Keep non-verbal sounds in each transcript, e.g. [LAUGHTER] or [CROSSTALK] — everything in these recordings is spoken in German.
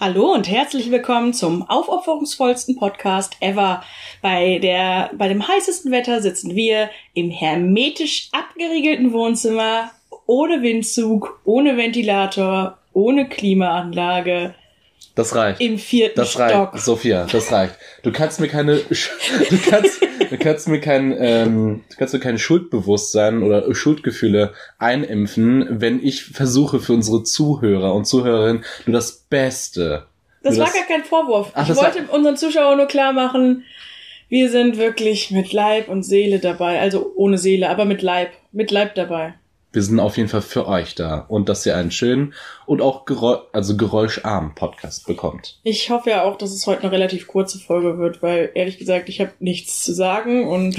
Hallo und herzlich willkommen zum aufopferungsvollsten Podcast ever. Bei der, bei dem heißesten Wetter sitzen wir im hermetisch abgeriegelten Wohnzimmer, ohne Windzug, ohne Ventilator, ohne Klimaanlage. Das reicht. Im vierten das Stock. reicht, Sophia, das reicht. Du kannst mir keine, du kannst, du kannst mir kein, ähm, du kannst mir kein Schuldbewusstsein oder Schuldgefühle einimpfen, wenn ich versuche für unsere Zuhörer und Zuhörerinnen nur das Beste. Das war gar kein Vorwurf. Ach, ich das wollte unseren Zuschauern nur klar machen, wir sind wirklich mit Leib und Seele dabei. Also ohne Seele, aber mit Leib. Mit Leib dabei. Wir sind auf jeden Fall für euch da und dass ihr einen schönen und auch Geräusch, also geräuscharmen Podcast bekommt. Ich hoffe ja auch, dass es heute eine relativ kurze Folge wird, weil ehrlich gesagt, ich habe nichts zu sagen und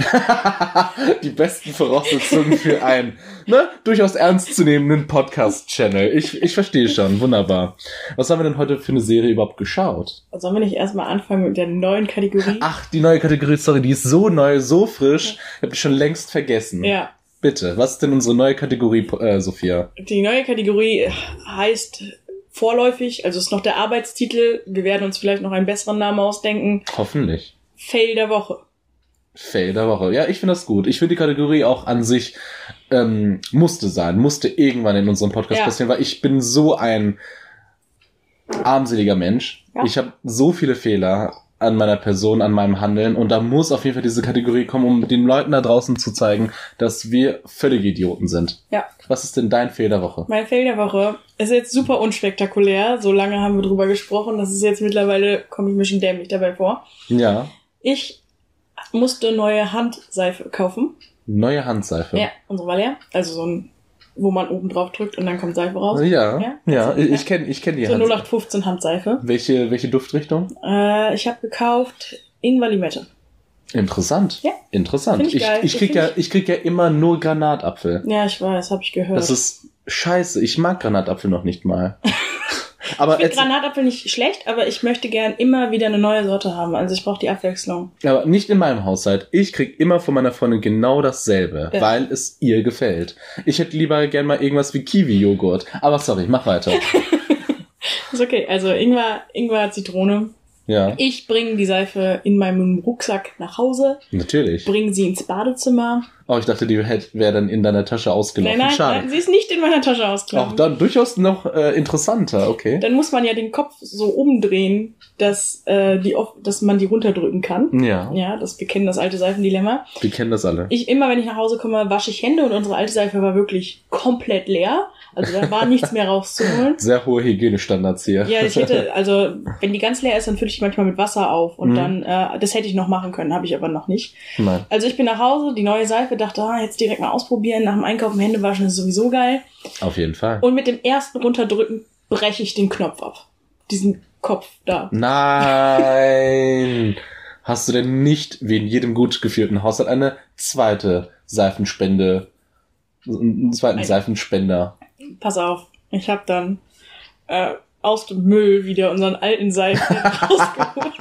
[LAUGHS] Die besten Voraussetzungen für einen, ne, durchaus ernstzunehmenden Podcast-Channel. Ich, ich verstehe schon, wunderbar. Was haben wir denn heute für eine Serie überhaupt geschaut? sollen wir nicht erstmal anfangen mit der neuen Kategorie? Ach, die neue Kategorie, sorry, die ist so neu, so frisch, ich habe die schon längst vergessen. Ja, Bitte, was ist denn unsere neue Kategorie, äh, Sophia? die neue Kategorie heißt vorläufig, also ist noch der Arbeitstitel. Wir werden uns vielleicht noch einen besseren Namen ausdenken. Hoffentlich. Fail der Woche. Fail der Woche. Ja, ich finde das gut. Ich finde die Kategorie auch an sich ähm, musste sein, musste irgendwann in unserem Podcast Ja. passieren, weil ich bin so ein armseliger Mensch. Ja. Ich habe so viele Fehler an meiner Person, an meinem Handeln und da muss auf jeden Fall diese Kategorie kommen, um den Leuten da draußen zu zeigen, dass wir völlige Idioten sind. Ja. Was ist denn dein Fail der Woche? Mein Fail der Woche ist jetzt super unspektakulär. So lange haben wir drüber gesprochen. Das ist jetzt mittlerweile, komme ich mir schon dämlich dabei vor. Ja, Ich musste neue Handseife kaufen. neue Handseife. Ja, unsere war leer. Also so ein, wo man oben drauf drückt und dann kommt Seife raus. Ja, Ja? ja, ich ich kenne ich kenn die So Handseife. 0815 Handseife. Welche, welche Duftrichtung? Äh, ich habe gekauft Ingwer Limette. Interessant. Ja. Interessant. Find ich Ich, ich, Ich krieg find ja, ich krieg ja immer nur Granatapfel. Ja, ich weiß, habe ich gehört. Das ist scheiße. Ich mag Granatapfel noch nicht mal. [LAUGHS] aber, ich finde Granatapfel nicht schlecht, aber ich möchte gern immer wieder eine neue Sorte haben. Also ich brauche die Abwechslung. aber nicht in meinem Haushalt. Ich krieg immer von meiner Freundin genau dasselbe, Ja. weil es ihr gefällt. Ich hätte lieber gern mal irgendwas wie Kiwi-Joghurt. Aber sorry, mach weiter. [LAUGHS] Ist okay. Also Ingwer, Ingwer, Zitrone. Ja, Ich bringe die Seife in meinem Rucksack nach Hause, natürlich. bringe sie ins Badezimmer. Oh, ich dachte, die wäre dann in deiner Tasche ausgelaufen. Nein, nein, Schade. nein, sie ist nicht in meiner Tasche Auch ausgelaufen. dann durchaus noch äh, interessanter, okay. Dann muss man ja den Kopf so umdrehen, dass, äh, die, off- dass man die runterdrücken kann. Ja, Ja, das, wir kennen das alte Seifendilemma. wir kennen das alle. Ich, immer wenn ich nach Hause komme, wasche ich Hände und unsere alte Seife war wirklich komplett leer. Also da war nichts mehr rauszuholen. Sehr hohe Hygienestandards hier. Ja, ich hätte, [LAUGHS] also wenn die ganz leer ist, dann fülle ich die manchmal mit Wasser auf und Mhm. dann, äh, das hätte ich noch machen können, habe ich aber noch nicht. Nein. Also ich bin nach Hause, die neue Seife, dachte, ah, jetzt direkt mal ausprobieren, nach dem Einkaufen Hände waschen ist sowieso geil. Auf jeden Fall. Und mit dem ersten runterdrücken breche ich den Knopf ab. Diesen Kopf da. Nein! [LAUGHS] Hast du denn nicht, wie in jedem gut geführten Haushalt, eine zweite Seifenspende, einen zweiten Ein- Seifenspender? Pass auf, ich habe dann äh, aus dem Müll wieder unseren alten Seifen [LAUGHS] rausgeholt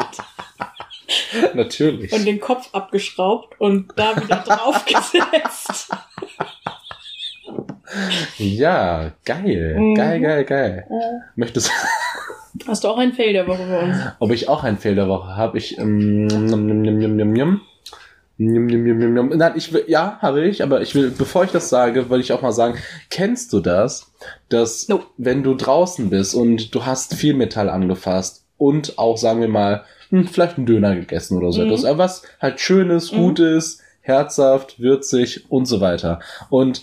Natürlich. und den Kopf abgeschraubt und da wieder [LAUGHS] draufgesetzt. Ja, geil. Mhm. Geil, geil, geil. Äh, Möchtest, Hast du auch einen Fail der Woche für uns? ob ich auch ein Fail der Woche habe? Ich, ähm, njum, njum, njum, njum, njum, Nein, ich will, ja, habe ich, aber ich will, bevor ich das sage, wollte ich auch mal sagen, kennst du das, dass, No. wenn du draußen bist und du hast viel Metall angefasst und auch, sagen wir mal, hm, vielleicht einen Döner gegessen oder so Mhm. etwas, aber was halt schönes, Mhm. gutes, herzhaft, würzig und so weiter. Und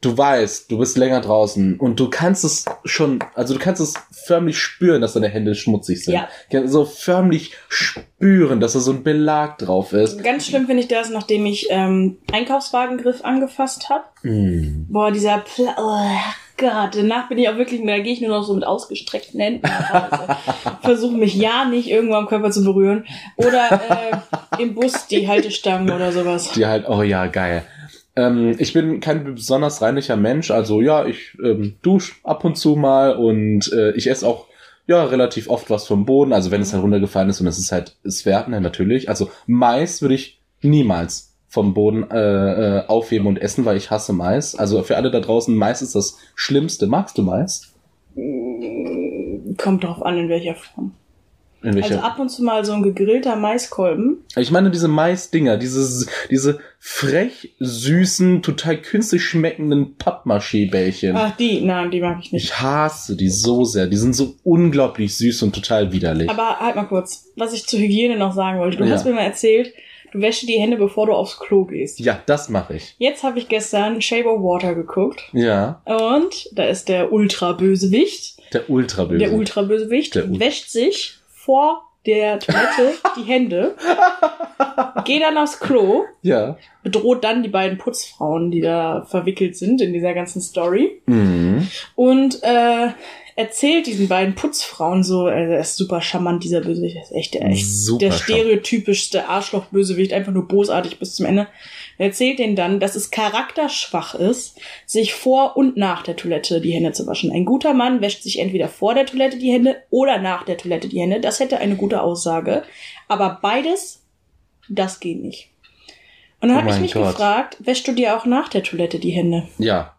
du weißt, du bist länger draußen und du kannst es schon, also du kannst es förmlich spüren, dass deine Hände schmutzig sind. Ja. So förmlich spüren, dass da so ein Belag drauf ist. Ganz schlimm finde ich das, nachdem ich ähm, Einkaufswagengriff angefasst habe. Mm. Boah, dieser Pla oh Gott, danach bin ich auch wirklich, da gehe ich nur noch so mit ausgestreckten Händen Hause. [LAUGHS] Versuche mich ja nicht irgendwo am Körper zu berühren. Oder äh, im Bus die Haltestangen oder sowas. Die halt, oh ja, geil. Ähm, ich bin kein besonders reinlicher Mensch, also ja, ich ähm, dusche ab und zu mal und äh, ich esse auch ja relativ oft was vom Boden, also wenn es halt runtergefallen ist und es ist halt, es werden ja natürlich. Also Mais würde ich niemals vom Boden äh, äh, aufheben und essen, weil ich hasse Mais. Also für alle da draußen, Mais ist das Schlimmste. Magst du Mais? Kommt drauf an, in welcher Form. In welcher? Also ab und zu mal so ein gegrillter Maiskolben. ich meine diese Maisdinger, diese, diese frech süßen, total künstlich schmeckenden Pappmaché-Bällchen. Ach, die, nein, die mag ich nicht. Ich hasse die so sehr. Die sind so unglaublich süß und total widerlich. Aber halt mal kurz, was ich zur Hygiene noch sagen wollte. Du Ja. hast mir mal erzählt, du wäschst die Hände, bevor du aufs Klo gehst. ja, das mache ich. Jetzt habe ich gestern Shape of Water geguckt Ja, und da ist der Ultra-Bösewicht, der Ultraböse. der Ultra-Bösewicht, Der Ul- wäscht sich vor der Toilette [LAUGHS] die Hände, geht dann aufs Klo, Ja. bedroht dann die beiden Putzfrauen, die da verwickelt sind in dieser ganzen Story Mhm. und äh, erzählt diesen beiden Putzfrauen so, also er ist super charmant, dieser Bösewicht, er ist echt, der, echt Super der stereotypischste Arschloch-Bösewicht, einfach nur bosartig bis zum Ende. Er erzählt denen dann, dass es charakterschwach ist, sich vor und nach der Toilette die Hände zu waschen. Ein guter Mann wäscht sich entweder vor der Toilette die Hände oder nach der Toilette die Hände. Das hätte eine gute Aussage. Aber beides, das geht nicht. Und dann Oh habe ich mich Gott. gefragt, wäschst du dir auch nach der Toilette die Hände? Ja.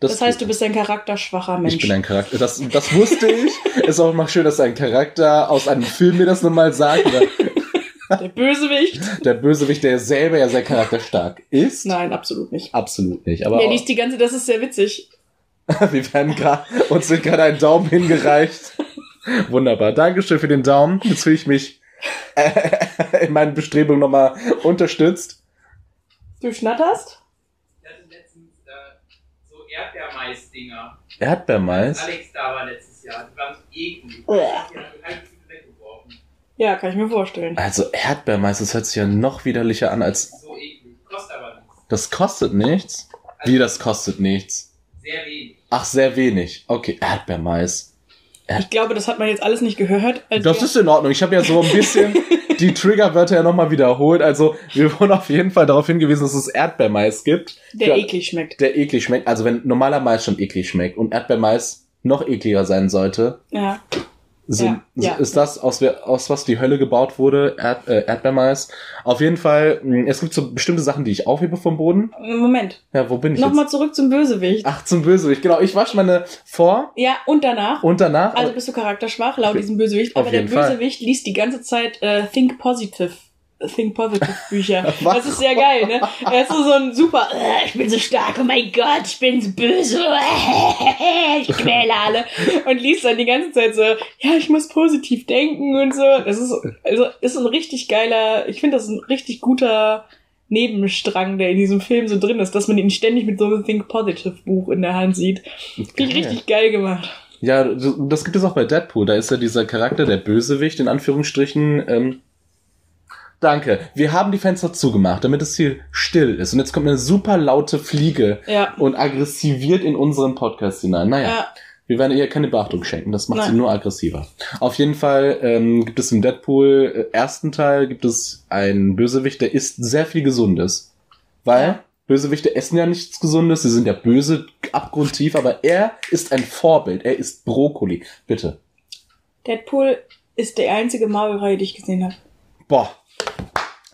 Das, heißt, du bist ein charakterschwacher Mensch. Ich bin ein Charakter. Das, das wusste ich. Ist auch mal schön, dass ein Charakter aus einem Film mir das nochmal sagt. Oder der Bösewicht. der Bösewicht, der selber ja sehr charakterstark ist. Nein, absolut nicht. Absolut nicht. Aber Der liest die ganze, das ist sehr witzig. [LAUGHS] wir werden gerade, uns wird gerade ein Daumen hingereicht. [LAUGHS] Wunderbar. Dankeschön für den Daumen. Jetzt fühle ich mich äh, [LAUGHS] in meinen Bestrebungen nochmal unterstützt. Du schnatterst? Ich hatte letztens äh, so Erdbeermais-Dinger. Erdbeermais. Alex da war letztes Jahr. Die waren eklig. Uah. Die haben eine halbe Tüte weggeworfen. Ja, kann ich mir vorstellen. Also Erdbeermais, das hört sich ja noch widerlicher an als. So eklig. Kostet aber nichts. Das kostet nichts. Wie das kostet nichts? Sehr wenig. Ach, sehr wenig. Okay, Erdbeermais. Ich glaube, das hat man jetzt alles nicht gehört. als Das ist in Ordnung. Ich habe ja so ein bisschen [LAUGHS] die Triggerwörter ja nochmal wiederholt. Also wir wurden auf jeden Fall darauf hingewiesen, dass es Erdbeermais gibt. der Für- eklig schmeckt. Der eklig schmeckt. Also wenn normaler Mais schon eklig schmeckt und Erdbeermais noch ekliger sein sollte, Ja. Sind, Ja, ja. ist das, aus, aus was die Hölle gebaut wurde, Erd, äh, Erdbeermais. Auf jeden Fall, mh, es gibt so bestimmte Sachen, die ich aufhebe vom Boden. Moment. Ja, wo bin ich jetzt? Nochmal zurück zum Bösewicht. Ach, zum Bösewicht. Genau, ich wasche meine vor Ja, und danach. und danach. Also bist du charakterschwach, laut diesem Bösewicht. Aber der jeden Fall. Bösewicht liest die ganze Zeit äh, Think Positive. Think Positive Bücher. [LAUGHS] Was? Das ist sehr geil, ne? Er ist so, so ein super, äh, ich bin so stark, oh mein Gott, ich bin so böse, [LAUGHS] ich quäle alle. Und liest dann die ganze Zeit so, ja, ich muss positiv denken und so. Das ist, also, ist ein richtig geiler, ich finde, das ein richtig guter Nebenstrang, der in diesem Film so drin ist, dass man ihn ständig mit so einem Think Positive Buch in der Hand sieht. Finde ich richtig geil gemacht. Ja, das gibt es auch bei Deadpool. Da ist ja dieser Charakter, der Bösewicht, in Anführungsstrichen. Ähm, danke. Wir haben die Fenster zugemacht, damit es hier still ist. Und jetzt kommt eine super laute Fliege Ja. und aggressiviert in unseren Podcast hinein. Naja, Ja. wir werden ihr keine Beachtung schenken. Das macht Nein. sie nur aggressiver. Auf jeden Fall ähm, gibt es im Deadpool äh, ersten Teil gibt es einen Bösewicht, der isst sehr viel Gesundes. Weil Ja. Bösewichte essen ja nichts Gesundes, sie sind ja böse, abgrundtief, aber er ist ein Vorbild. Er isst Brokkoli. Bitte. Deadpool ist der einzige Marvel-Reihe, die ich gesehen habe. Boah.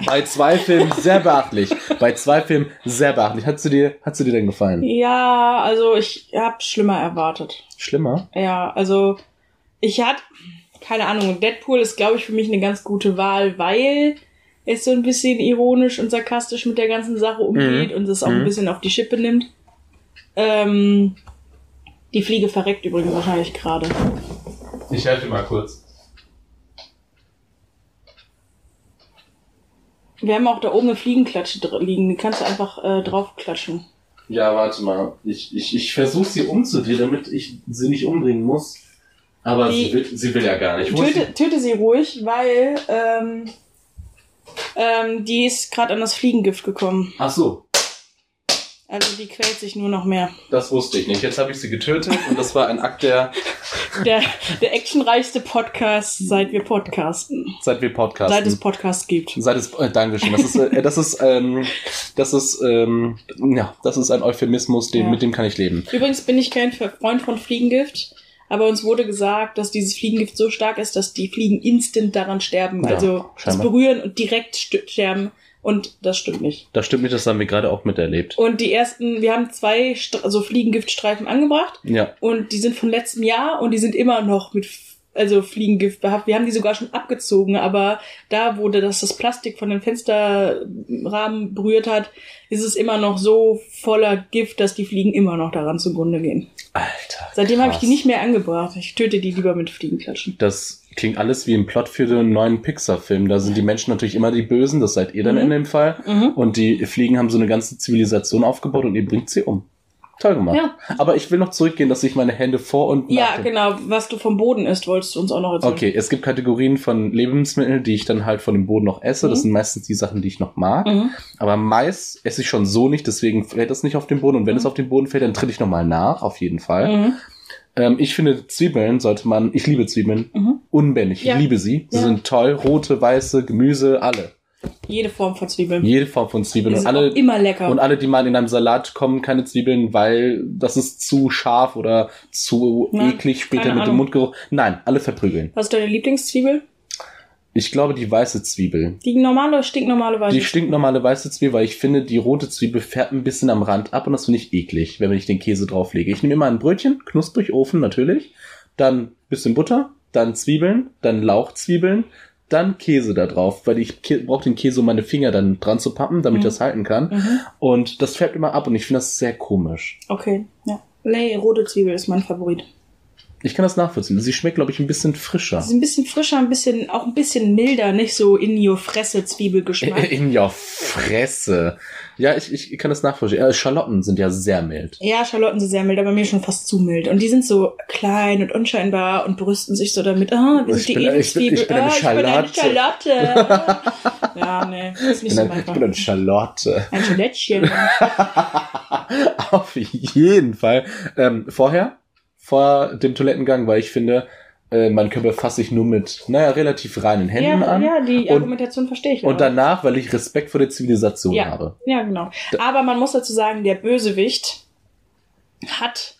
Bei zwei Filmen sehr beachtlich. Bei zwei Filmen sehr beachtlich. Hat sie dir, hat sie dir denn gefallen? Ja, also ich habe schlimmer erwartet. Schlimmer? Ja, also ich hatte, keine Ahnung, Deadpool ist, glaube ich, für mich eine ganz gute Wahl, weil es so ein bisschen ironisch und sarkastisch mit der ganzen Sache umgeht und es auch Mhm. ein bisschen auf die Schippe nimmt. Ähm, die Fliege verreckt übrigens wahrscheinlich gerade. Ich helfe mal kurz. Wir haben auch da oben eine Fliegenklatsche liegen, die kannst du einfach äh, draufklatschen. Ja, warte mal. Ich, ich, ich versuche sie umzudrehen, damit ich sie nicht umbringen muss. Aber Die- sie, will, sie will ja gar nicht. Töte, töte sie ruhig, weil ähm, ähm, die ist gerade an das Fliegengift gekommen. Ach so, Also die quält sich nur noch mehr. das wusste ich nicht. Jetzt habe ich sie getötet und das war ein Akt der, [LAUGHS] Der, der actionreichste Podcast, seit wir podcasten. seit wir podcasten. Seit es Podcasts gibt. Seit es, äh, Dankeschön. Das ist, äh, das ist, ähm, das ist, ähm, ja, das ist ein Euphemismus, den, Ja. mit dem kann ich leben. Übrigens bin ich kein Freund von Fliegengift, aber uns wurde gesagt, dass dieses Fliegengift so stark ist, dass die Fliegen instant daran sterben. Ja, also das scheinbar. berühren und direkt st sterben. Und das stimmt nicht. Das stimmt nicht, das haben wir gerade auch miterlebt. Und die ersten, wir haben zwei St also Fliegengiftstreifen angebracht Ja. und die sind von letztem Jahr und die sind immer noch mit also Fliegengift behaftet. Wir haben die sogar schon abgezogen, aber da, wo das, das Plastik von den Fensterrahmen berührt hat, ist es immer noch so voller Gift, dass die Fliegen immer noch daran zugrunde gehen. Alter. Seitdem habe ich die nicht mehr angebracht. Ich töte die lieber mit Fliegenklatschen. Das klingt alles wie ein Plot für den neuen Pixar-Film. Da sind die Menschen natürlich immer die Bösen, das seid ihr dann Mhm. in dem Fall. Mhm. Und die Fliegen haben so eine ganze Zivilisation aufgebaut und ihr bringt sie um. Toll gemacht. Ja. Aber ich will noch zurückgehen, dass ich meine Hände vor und nach Ja, genau. Was du vom Boden isst, wolltest du uns auch noch erzählen. Okay, es gibt Kategorien von Lebensmitteln, die ich dann halt von dem Boden noch esse. Das Mhm. sind meistens die Sachen, die ich noch mag. Mhm. Aber Mais esse ich schon so nicht, deswegen fällt das nicht auf den Boden. Und wenn Mhm. es auf den Boden fällt, dann tritt ich nochmal nach, auf jeden Fall. Ähm, ich finde, Zwiebeln sollte man, ich liebe Zwiebeln, Mhm. unbändig. Ich Ja. liebe sie. Sie Ja. sind toll. Rote, weiße, Gemüse, alle. Jede Form von Zwiebeln. Jede Form von Zwiebeln. Die Und alle, immer lecker. und alle, die mal in einem Salat kommen, keine Zwiebeln, weil das ist zu scharf oder zu Na, eklig später mit dem Ahnung. Mundgeruch. Nein, alle verprügeln. Was ist deine Lieblingszwiebel? Ich glaube, die weiße Zwiebel. Die normale, stinknormale Weiße. Die stinknormale weiße Zwiebel, weil ich finde, die rote Zwiebel färbt ein bisschen am Rand ab und das finde ich eklig, wenn ich den Käse drauflege. Ich nehme immer ein Brötchen, knusprig, Ofen natürlich, dann bisschen Butter, dann Zwiebeln, dann Lauchzwiebeln, dann Käse da drauf, weil ich brauche den Käse, um meine Finger dann dran zu pappen, damit ich Mhm. das halten kann. Mhm. Und das färbt immer ab und ich finde das sehr komisch. Okay, ja. Nee, rote Zwiebel ist mein Favorit. Ich kann das nachvollziehen. Sie schmeckt, glaube ich, ein bisschen frischer. Sie ist ein bisschen frischer, ein bisschen, auch ein bisschen milder, nicht so in your Fresse Zwiebelgeschmack. [LAUGHS] In your Fresse. Ja, ich, ich kann das nachvollziehen. Äh, Schalotten sind ja sehr mild. Ja, Schalotten sind sehr mild, aber mir schon fast zu mild. Und die sind so klein und unscheinbar und brüsten sich so damit, ah, wir Ich sind die ich bin- Edelzwiebel, ich bin eine ah, ich bin eine Schalotte. Schalotte. [LAUGHS] ja, nee, ist Ich nicht bin, so ein, ich bin eine Charlotte. Ein Schalettchen. [LAUGHS] Auf jeden Fall. Ähm, vorher, vor dem Toilettengang, weil ich finde, äh, mein Körper fasse ich nur mit, naja, relativ reinen Händen ja, an. ja, die Und- Argumentation verstehe ich. Und danach, weil ich Respekt vor der Zivilisation Ja. habe. Ja, genau. Aber man muss dazu sagen, der Bösewicht hat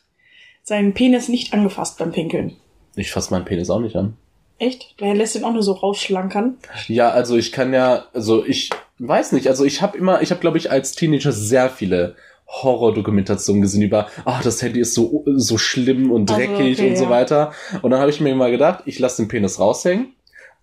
seinen Penis nicht angefasst beim Pinkeln. Ich fasse meinen Penis auch nicht an. Echt? Der lässt ihn auch nur so rausschlankern. Ja, also ich kann ja, also ich weiß nicht, also ich habe immer, ich habe glaube ich als Teenager sehr viele Horrordokumentationen gesehen über, ach, das Handy ist so so schlimm und Also, dreckig okay, und so ja. weiter. Und dann habe ich mir mal gedacht, ich lasse den Penis raushängen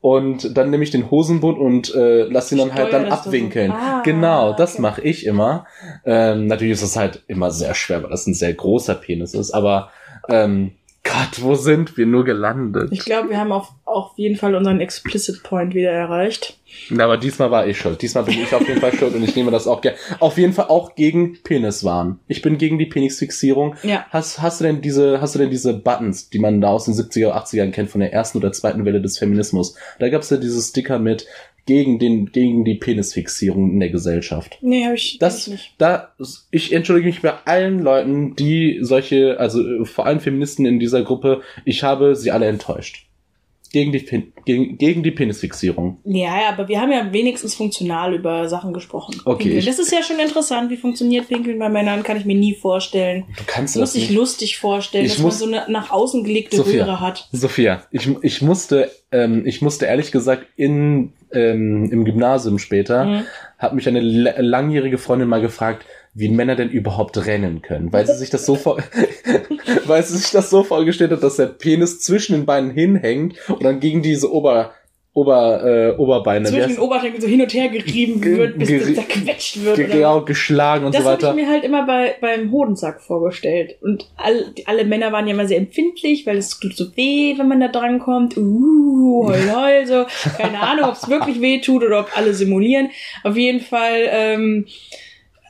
und dann nehme ich den Hosenbund und äh, lasse ihn dann halt dann Steuer das so. abwinkeln. Ah, genau, das okay. mache ich immer. Ähm, natürlich ist es halt immer sehr schwer, weil das ein sehr großer Penis ist, aber ähm, Gott, wo sind wir nur gelandet? Ich glaube, wir haben auf, auf jeden Fall unseren Explicit Point wieder erreicht. Na, aber diesmal war ich schuld. Diesmal bin ich auf jeden Fall schuld und ich nehme das auch gerne. Auf jeden Fall auch gegen Peniswahn. Ich bin gegen die Penisfixierung. Ja. Hast, hast du denn diese, hast du denn diese Buttons, die man da aus den 70er, 80ern kennt, von der ersten oder zweiten Welle des Feminismus? Da gab's ja diese Sticker mit gegen den, gegen die Penisfixierung in der Gesellschaft. Nee, habe ich Das, nicht. da, ich entschuldige mich bei allen Leuten, die solche, also äh, vor allem Feministen in dieser Gruppe, ich habe sie alle enttäuscht. Gegen die, gegen, gegen die Penisfixierung. Ja, ja, aber wir haben ja wenigstens funktional über Sachen gesprochen. Okay, Pinkeln. ich- Das ist ja schon interessant. Wie funktioniert Pinkeln bei Männern? Kann ich mir nie vorstellen. Du kannst Muss das sich nicht. lustig vorstellen, Ich dass muss- man so eine nach außen gelegte Sophia. Röhre hat. Sophia, ich, ich musste, ähm, ich musste ehrlich gesagt in, ähm, im Gymnasium später, Mhm. hat mich eine la- langjährige Freundin mal gefragt, wie Männer denn überhaupt rennen können, weil sie sich das so vor, [LAUGHS] weil sie sich das so vorgestellt hat, dass der Penis zwischen den Beinen hinhängt und dann gegen diese Ober, Ober, äh, Oberbeine Zwischen den Oberschenkeln so hin und her gerieben Ge- wird, bis das zerquetscht wird. ge- genau, geschlagen und Das so habe ich weiter. mir halt immer bei, beim Hodensack vorgestellt. Und all, alle Männer waren ja immer sehr empfindlich, weil es tut so weh, wenn man da dran kommt. Uh, heul, heul, [LAUGHS] so. Keine Ahnung, ob es wirklich weh tut oder ob alle simulieren. Auf jeden Fall ähm,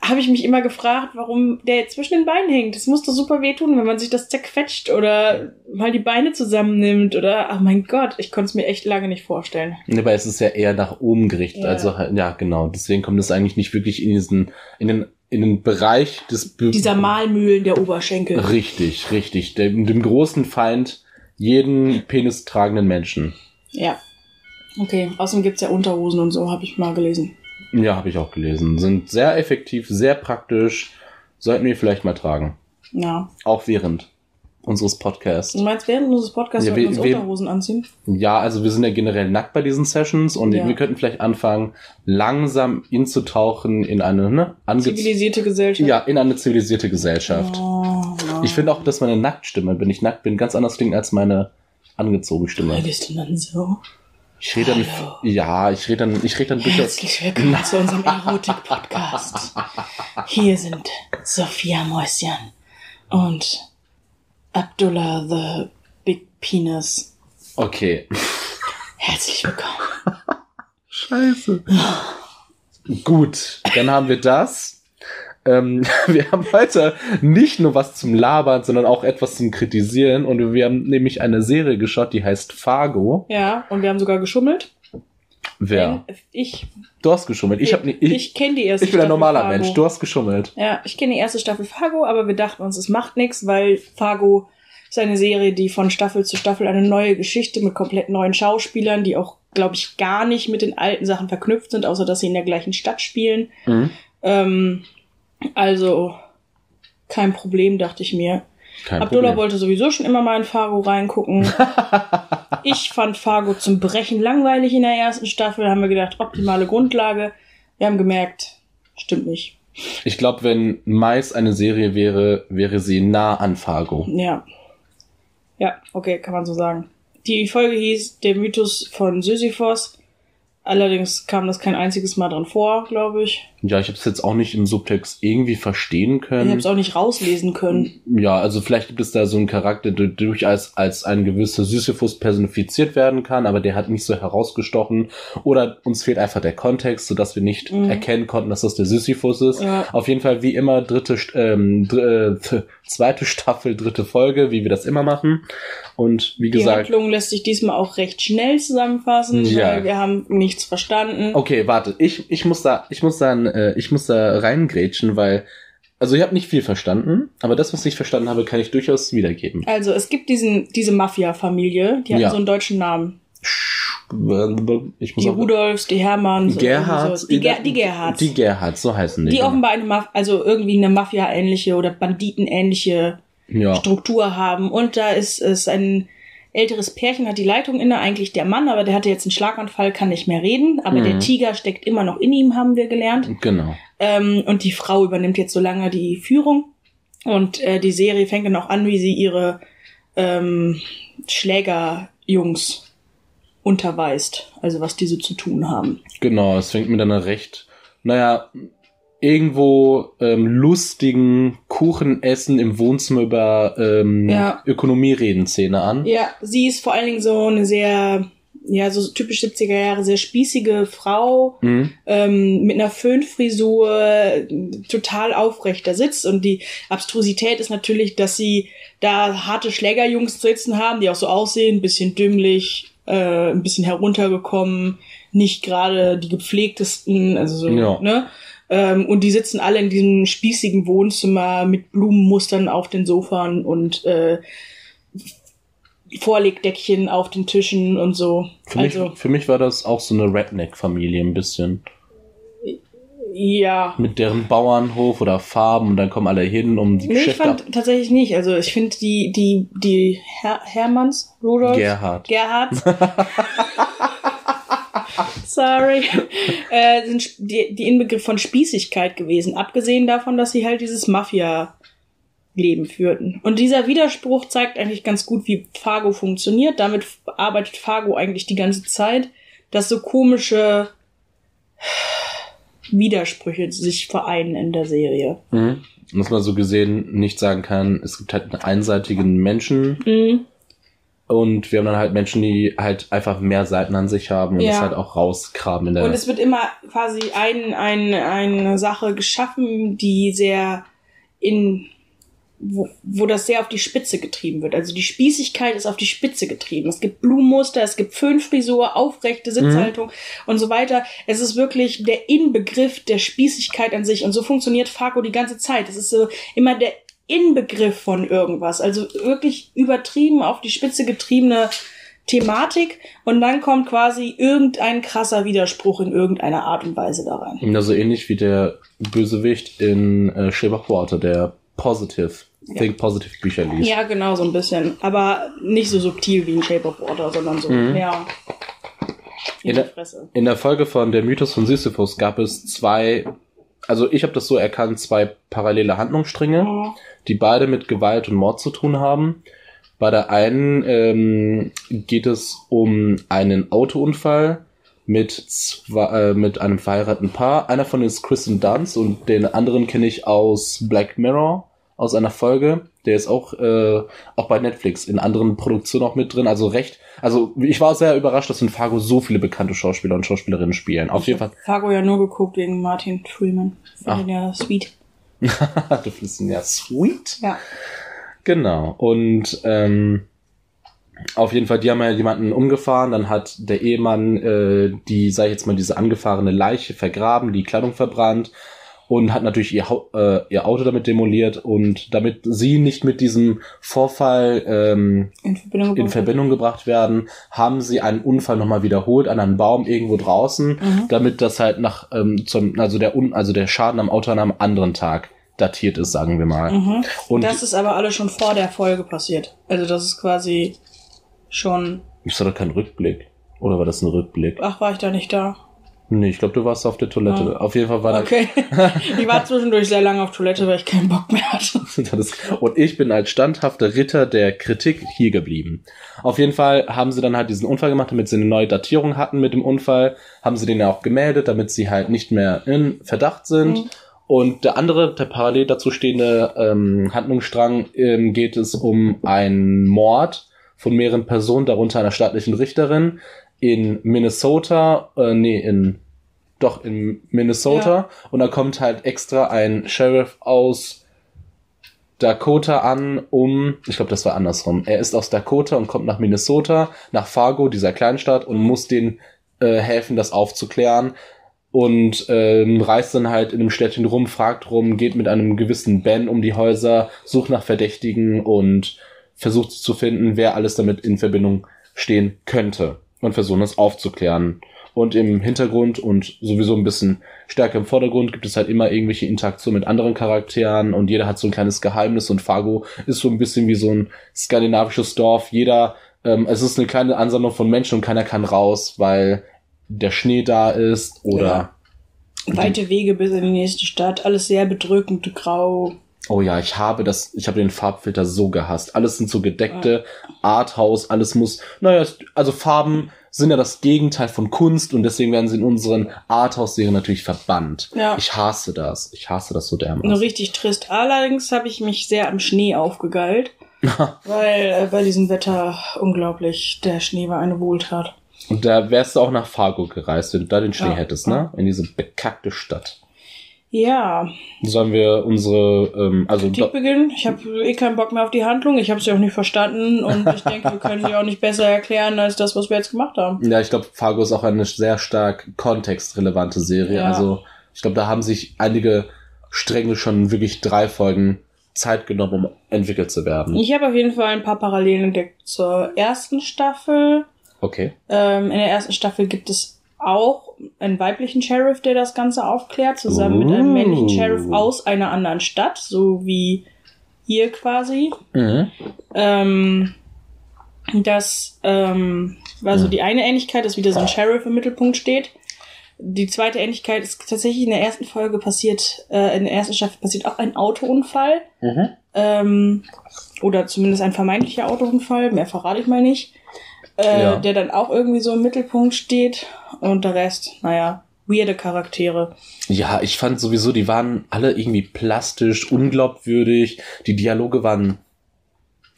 habe ich mich immer gefragt, warum der jetzt zwischen den Beinen hängt. Das muss doch super weh tun, wenn man sich das zerquetscht oder mal die Beine zusammennimmt oder, oh mein Gott, ich konnte es mir echt lange nicht vorstellen. Aber es ist ja eher nach oben gerichtet. Ja. Also halt- ja, genau. Deswegen kommt es eigentlich nicht wirklich in diesen, in den, in den Bereich des Be- Dieser Malmühlen der Oberschenkel. Richtig, richtig. Dem, dem großen Feind jeden penistragenden Menschen. Ja. Okay, außerdem gibt's ja Unterhosen und so, habe ich mal gelesen. Ja, habe ich auch gelesen. Sind sehr effektiv, sehr praktisch. Sollten wir vielleicht mal tragen. Ja. Auch während unseres Podcasts. Du meinst, während unseres Podcasts Ja, wir uns wir- wir- Unterhosen anziehen? Ja, also wir sind ja generell nackt bei diesen Sessions und Ja. wir könnten vielleicht anfangen, langsam inzutauchen in eine, ne, Zivilisierte Gesellschaft. ja, in eine zivilisierte Gesellschaft. Oh. Ich finde auch, dass meine Nacktstimme, wenn ich nackt bin, ganz anders klingt als meine angezogene Stimme. Redest du dann so? Ich rede dann, Hallo. ja, ich rede dann, ich rede dann durchaus. Herzlich willkommen zu unserem Erotik-Podcast. Hier sind Sophia Mäuschen und Abdullah the Big Penis. Okay. Herzlich willkommen. [LAUGHS] Scheiße. Gut, dann haben wir das. Ähm, [LAUGHS] wir haben heute nicht nur was zum Labern, sondern auch etwas zum Kritisieren. Und wir haben nämlich eine Serie geschaut, die heißt Fargo. Ja, und wir haben sogar geschummelt. Wer? Ich, Du hast geschummelt. Ich, hab, nie- ich, ich, kenne die erste ich bin ein Staffel normaler Fargo. Mensch. Du hast geschummelt. Ja, ich kenne die erste Staffel Fargo, aber wir dachten uns, es macht nichts, weil Fargo ist eine Serie, die von Staffel zu Staffel eine neue Geschichte mit komplett neuen Schauspielern, die auch, glaube ich, gar nicht mit den alten Sachen verknüpft sind, außer dass sie in der gleichen Stadt spielen. Mhm. Ähm, also kein Problem, dachte ich mir. Kein Abdullah Problem. wollte sowieso schon immer mal in Fargo reingucken. [LAUGHS] ich fand Fargo zum Brechen langweilig in der ersten Staffel. Da haben wir gedacht, optimale Grundlage. Wir haben gemerkt, stimmt nicht. Ich glaube, wenn Mais eine Serie wäre, wäre sie nah an Fargo. Ja. Ja, okay, kann man so sagen. Die Folge hieß Der Mythos von Sisyphos. Allerdings kam das kein einziges Mal dran vor, glaube ich. Ja, ich habe es jetzt auch nicht im Subtext irgendwie verstehen Ich können. habe es auch nicht rauslesen können. Ja, also vielleicht gibt es da so einen Charakter, der durchaus als ein gewisser Sisyphus personifiziert werden kann, aber der hat nicht so herausgestochen. Oder uns fehlt einfach der Kontext, sodass wir nicht Mhm. erkennen konnten, dass das der Sisyphus ist. Ja. Auf jeden Fall wie immer dritte, ähm, dr äh, [LAUGHS] zweite Staffel, dritte Folge, wie wir das immer machen. Und wie Die gesagt, Handlung lässt sich diesmal auch recht schnell zusammenfassen, Ja. weil wir haben nichts verstanden. okay, warte, ich, ich muss da, ich muss da, äh, ich muss da reingrätschen, weil, also ich habe nicht viel verstanden, aber das, was ich verstanden habe, kann ich durchaus wiedergeben. Also es gibt diesen, diese Mafia-Familie, die hat Ja. so einen deutschen Namen. Ich muss Die Rudolfs, die Hermanns. irgendwie so. Die, Ger die Gerhards. Die Gerhards, so heißen die. die genau. offenbar eine Maf also irgendwie eine Mafia-ähnliche oder Banditen-ähnliche Ja. Struktur haben. Und da ist es ein älteres Pärchen, hat die Leitung inne, eigentlich der Mann, aber der hatte jetzt einen Schlaganfall, kann nicht mehr reden. Aber Mhm. der Tiger steckt immer noch in ihm, haben wir gelernt. Genau. Ähm, und die Frau übernimmt jetzt so lange die Führung. Und äh, die Serie fängt dann auch an, wie sie ihre ähm, Schlägerjungs unterweist. Also was diese zu tun haben. Genau, es fängt mit einer recht, naja, irgendwo ähm, lustigen Kuchenessen im Wohnzimmer über ähm, Ja. Ökonomie-Reden-Szene an. Ja, sie ist vor allen Dingen so eine sehr, ja, so typisch 70er Jahre, sehr spießige Frau. Mhm. ähm, mit einer Föhnfrisur total aufrecht da sitzt. Und die Abstrusität ist natürlich, dass sie da harte Schlägerjungs sitzen haben, die auch so aussehen, ein bisschen dümmlich, äh, ein bisschen heruntergekommen, nicht gerade die gepflegtesten, also so, Ja. ne? Ähm, und die sitzen alle in diesem spießigen Wohnzimmer mit Blumenmustern auf den Sofern und äh, Vorlegdeckchen auf den Tischen und so. Für, also, mich, für mich war das auch so eine Redneck-Familie ein bisschen. ja. Mit deren Bauernhof oder Farben und dann kommen alle hin, um die Nee, ich Geschäfte ab. fand tatsächlich nicht. Also ich finde die, die, die Her Hermanns, Rudolf, Gerhard. Gerhards. [LAUGHS] [LAUGHS] Sorry. [LAUGHS] Äh, sind die, die Inbegriff von Spießigkeit gewesen. Abgesehen davon, dass sie halt dieses Mafia-Leben führten. Und dieser Widerspruch zeigt eigentlich ganz gut, wie Fargo funktioniert. Damit arbeitet Fargo eigentlich die ganze Zeit, dass so komische [SIGHS] Widersprüche sich vereinen in der Serie. Mhm. Dass man so gesehen nicht sagen kann, es gibt halt einen einseitigen Menschen Mhm. Und wir haben dann halt Menschen, die halt einfach mehr Seiten an sich haben und Ja. das halt auch rausgraben in der. Und es wird immer quasi ein, ein, eine Sache geschaffen, die sehr in, wo, wo das sehr auf die Spitze getrieben wird. Also die Spießigkeit ist auf die Spitze getrieben. Es gibt Blumenmuster, es gibt Föhnfrisur, aufrechte Sitzhaltung und so weiter. Es ist wirklich der Inbegriff der Spießigkeit an sich. Und so funktioniert Fargo die ganze Zeit. Es ist so immer der Inbegriff von irgendwas. Also wirklich übertrieben auf die Spitze getriebene Thematik und dann kommt quasi irgendein krasser Widerspruch in irgendeiner Art und Weise da rein. Ja, so ähnlich wie der Bösewicht in äh, Shape of Water, der Positive, Think Positive Bücher liest. Ja, genau, so ein bisschen. Aber nicht so subtil wie in Shape of Water, sondern so, Mhm. ja. In In der- Fresse. In der Folge von Der Mythos von Sisyphus gab es zwei, also ich habe das so erkannt, zwei parallele Handlungsstränge, Mhm. die beide mit Gewalt und Mord zu tun haben. Bei der einen ähm, geht es um einen Autounfall mit, zwei, äh, mit einem verheirateten Paar. Einer von denen ist Kristen Dunst und den anderen kenne ich aus Black Mirror, aus einer Folge. Der ist auch, äh, auch bei Netflix in anderen Produktionen auch mit drin. Also recht, also ich war sehr überrascht, dass in Fargo so viele bekannte Schauspieler und Schauspielerinnen spielen. Auf Ich jeden Fall. Fargo ja nur geguckt wegen Martin Freeman. Ach. Finde den ja sweet. du findest ihn ja sweet. Ja. Genau. Und ähm, auf jeden Fall, die haben ja jemanden umgefahren, dann hat der Ehemann äh, die, sag ich jetzt mal, diese angefahrene Leiche vergraben, die Kleidung verbrannt und hat natürlich ihr, äh, ihr Auto damit demoliert und damit sie nicht mit diesem Vorfall ähm, In Verbindung in gebracht. Verbindung gebracht werden, haben sie einen Unfall nochmal wiederholt an einem Baum irgendwo draußen, Mhm. damit das halt nach ähm, zum, also der Un, also der Schaden am Auto an einem anderen Tag datiert ist, sagen wir mal. Mhm. Und das ist aber alles schon vor der Folge passiert. Also das ist quasi schon. ist doch kein Rückblick. Oder war das ein Rückblick? Ach, war ich da nicht da? Nee, ich glaube, du warst auf der Toilette. Ah. Auf jeden Fall war Okay. [LAUGHS] ich war zwischendurch sehr lange auf Toilette, weil ich keinen Bock mehr hatte. das, das und ich bin als standhafter Ritter der Kritik hier geblieben. Auf jeden Fall haben sie dann halt diesen Unfall gemacht, damit sie eine neue Datierung hatten mit dem Unfall, haben sie den ja auch gemeldet, damit sie halt nicht mehr in Verdacht sind. Mhm. Und der andere, der parallel dazu stehende ähm, Handlungsstrang, ähm, geht es um einen Mord von mehreren Personen, darunter einer staatlichen Richterin in Minnesota, äh, nee, in doch in Minnesota. Und da kommt halt extra ein Sheriff aus Dakota an, um, ich glaube, das war andersrum. Er ist aus Dakota und kommt nach Minnesota, nach Fargo, dieser Kleinstadt, und muss denen äh, helfen, das aufzuklären. Und ähm, reist dann halt in einem Städtchen rum, fragt rum, geht mit einem gewissen Ben um die Häuser, sucht nach Verdächtigen und versucht zu finden, wer alles damit in Verbindung stehen könnte. Und versuchen das aufzuklären. Und im Hintergrund und sowieso ein bisschen stärker im Vordergrund gibt es halt immer irgendwelche Interaktionen mit anderen Charakteren und jeder hat so ein kleines Geheimnis und Fargo ist so ein bisschen wie so ein skandinavisches Dorf. Jeder, ähm, es ist eine kleine Ansammlung von Menschen und keiner kann raus, weil der Schnee da ist oder Ja. Weite Wege bis in die nächste Stadt. Alles sehr bedrückend, grau. Oh ja, ich habe das, ich habe den Farbfilter so gehasst. Alles sind so gedeckte Arthouse, alles muss, naja, also Farben sind ja das Gegenteil von Kunst und deswegen werden sie in unseren Arthouse-Serien natürlich verbannt. Ja. Ich hasse das. Ich hasse das so Nur dermaßen. richtig trist. Allerdings habe ich mich sehr am Schnee aufgegeilt. [LAUGHS] weil äh, bei diesem Wetter unglaublich, der Schnee war eine Wohltat. Und da wärst du auch nach Fargo gereist, wenn du da den Schnee Ja. hättest, ne? In diese bekackte Stadt. Ja, Sollen wir unsere, ähm, also Kritik beginnen. Ich habe eh keinen Bock mehr auf die Handlung. Ich habe sie auch nicht verstanden und ich denke, wir können sie auch nicht besser erklären als das, was wir jetzt gemacht haben. ja, ich glaube, Fargo ist auch eine sehr stark kontextrelevante Serie. Ja. Also ich glaube, da haben sich einige Stränge schon wirklich drei Folgen Zeit genommen, um entwickelt zu werden. Ich habe auf jeden Fall ein paar Parallelen entdeckt zur ersten Staffel. Okay. Ähm, in der ersten Staffel gibt es auch einen weiblichen Sheriff, der das Ganze aufklärt, zusammen mit einem Oh. männlichen Sheriff aus einer anderen Stadt, so wie hier quasi. Mhm. Ähm, das, ähm, also Ja. die eine Ähnlichkeit ist wieder so ein Sheriff im Mittelpunkt steht. Die zweite Ähnlichkeit ist tatsächlich in der ersten Folge passiert, äh, in der ersten Staffel passiert auch ein Autounfall. Mhm. Ähm, oder zumindest ein vermeintlicher Autounfall, mehr verrate ich mal nicht. Äh, Ja. Der dann auch irgendwie so im Mittelpunkt steht. Und der Rest, naja, weirde Charaktere. Ja, ich fand sowieso, die waren alle irgendwie plastisch, unglaubwürdig. Die Dialoge waren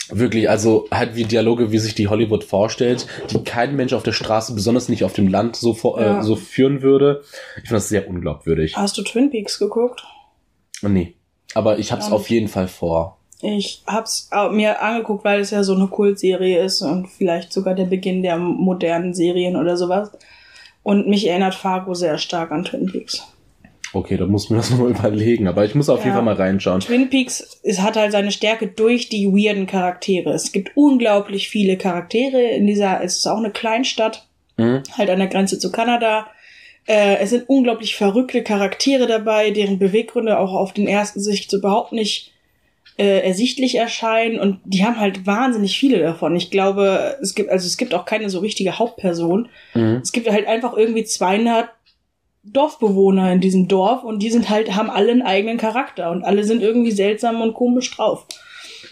wirklich, also halt wie Dialoge, wie sich die Hollywood vorstellt, die kein Mensch auf der Straße, besonders nicht auf dem Land, so, vor, Ja. äh, so führen würde. Ich fand das sehr unglaubwürdig. Hast du Twin Peaks geguckt? Nee. Aber ich hab's auf jeden Fall vor. Ich hab's mir angeguckt, weil es ja so eine Kultserie ist und vielleicht sogar der Beginn der modernen Serien oder sowas. Und mich erinnert Fargo sehr stark an Twin Peaks. Okay, da muss man das [LAUGHS] nochmal überlegen. Aber ich muss auf jeden Ja. Fall mal reinschauen. Twin Peaks es hat halt seine Stärke durch die weirden Charaktere. Es gibt unglaublich viele Charaktere in dieser, es ist auch eine Kleinstadt, Mhm. halt an der Grenze zu Kanada. Äh, es sind unglaublich verrückte Charaktere dabei, deren Beweggründe auch auf den ersten Sicht überhaupt nicht äh, ersichtlich erscheinen und die haben halt wahnsinnig viele davon. Ich glaube, es gibt also es gibt auch keine so richtige Hauptperson. Mhm. Es gibt halt einfach irgendwie 200 Dorfbewohner in diesem Dorf und die sind halt haben alle einen eigenen Charakter und alle sind irgendwie seltsam und komisch drauf.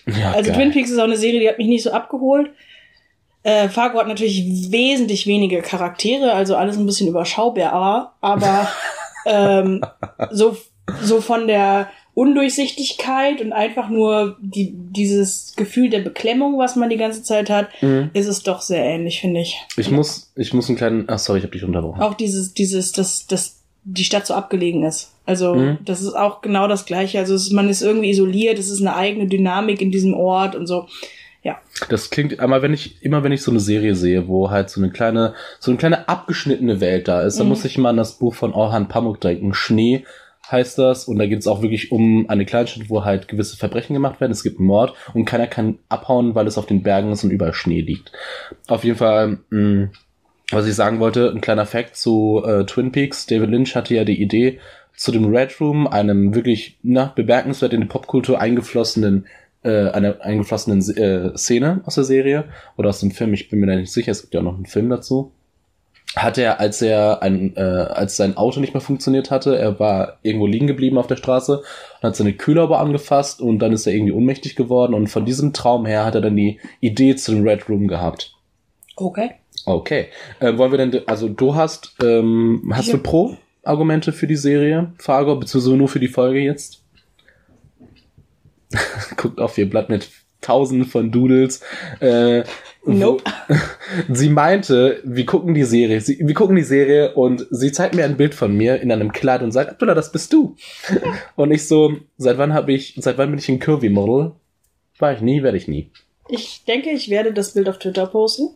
Ja, Also geil. Twin Peaks ist auch eine Serie, die hat mich nicht so abgeholt. Äh, Fargo hat natürlich wesentlich weniger Charaktere, also alles ein bisschen überschaubarer, aber [LAUGHS] ähm, so, so von der Undurchsichtigkeit und einfach nur die, dieses Gefühl der Beklemmung, was man die ganze Zeit hat, Mhm. ist es doch sehr ähnlich, finde ich. Ich muss, ich muss einen kleinen, ach sorry, ich habe dich unterbrochen. Auch dieses, dieses, dass, dass die Stadt so abgelegen ist. Also, Mhm. das ist auch genau das Gleiche. Also, es, man ist irgendwie isoliert, es ist eine eigene Dynamik in diesem Ort und so. Das klingt, aber wenn ich, immer wenn ich so eine Serie sehe, wo halt so eine kleine, so eine kleine abgeschnittene Welt da ist, dann Mhm. muss ich immer an das Buch von Orhan Pamuk denken. Schnee heißt das und da geht es auch wirklich um eine Kleinstadt, wo halt gewisse Verbrechen gemacht werden. Es gibt einen Mord und keiner kann abhauen, weil es auf den Bergen ist und überall Schnee liegt. Auf jeden Fall, mh, was ich sagen wollte, ein kleiner Fact zu äh, Twin Peaks. David Lynch hatte ja die Idee, zu dem Red Room, einem wirklich na, bemerkenswert in die Popkultur eingeflossenen äh, einer eingeflossenen äh, Szene aus der Serie oder aus dem Film, ich bin mir da nicht sicher, es gibt ja auch noch einen Film dazu. Hat er, als er ein, äh, als sein Auto nicht mehr funktioniert hatte, er war irgendwo liegen geblieben auf der Straße und hat seine Kühlhaube angefasst und dann ist er irgendwie ohnmächtig geworden und von diesem Traum her hat er dann die Idee zu dem Red Room gehabt. Okay. Okay. Äh, wollen wir denn, also du hast, ähm, hast Ich du Pro-Argumente für die Serie, Fargo, beziehungsweise nur für die Folge jetzt? [LAUGHS] Guckt auf ihr Blatt mit tausenden von Doodles. Äh, Nope. [LAUGHS] sie meinte, wir gucken die Serie, sie, wir gucken die Serie und sie zeigt mir ein Bild von mir in einem Kleid und sagt, Abdullah, das bist du. [LAUGHS] und ich so, seit wann habe ich, seit wann bin ich ein Curvy-Model? War ich nie, werde ich nie. Ich denke, ich werde das Bild auf Twitter posten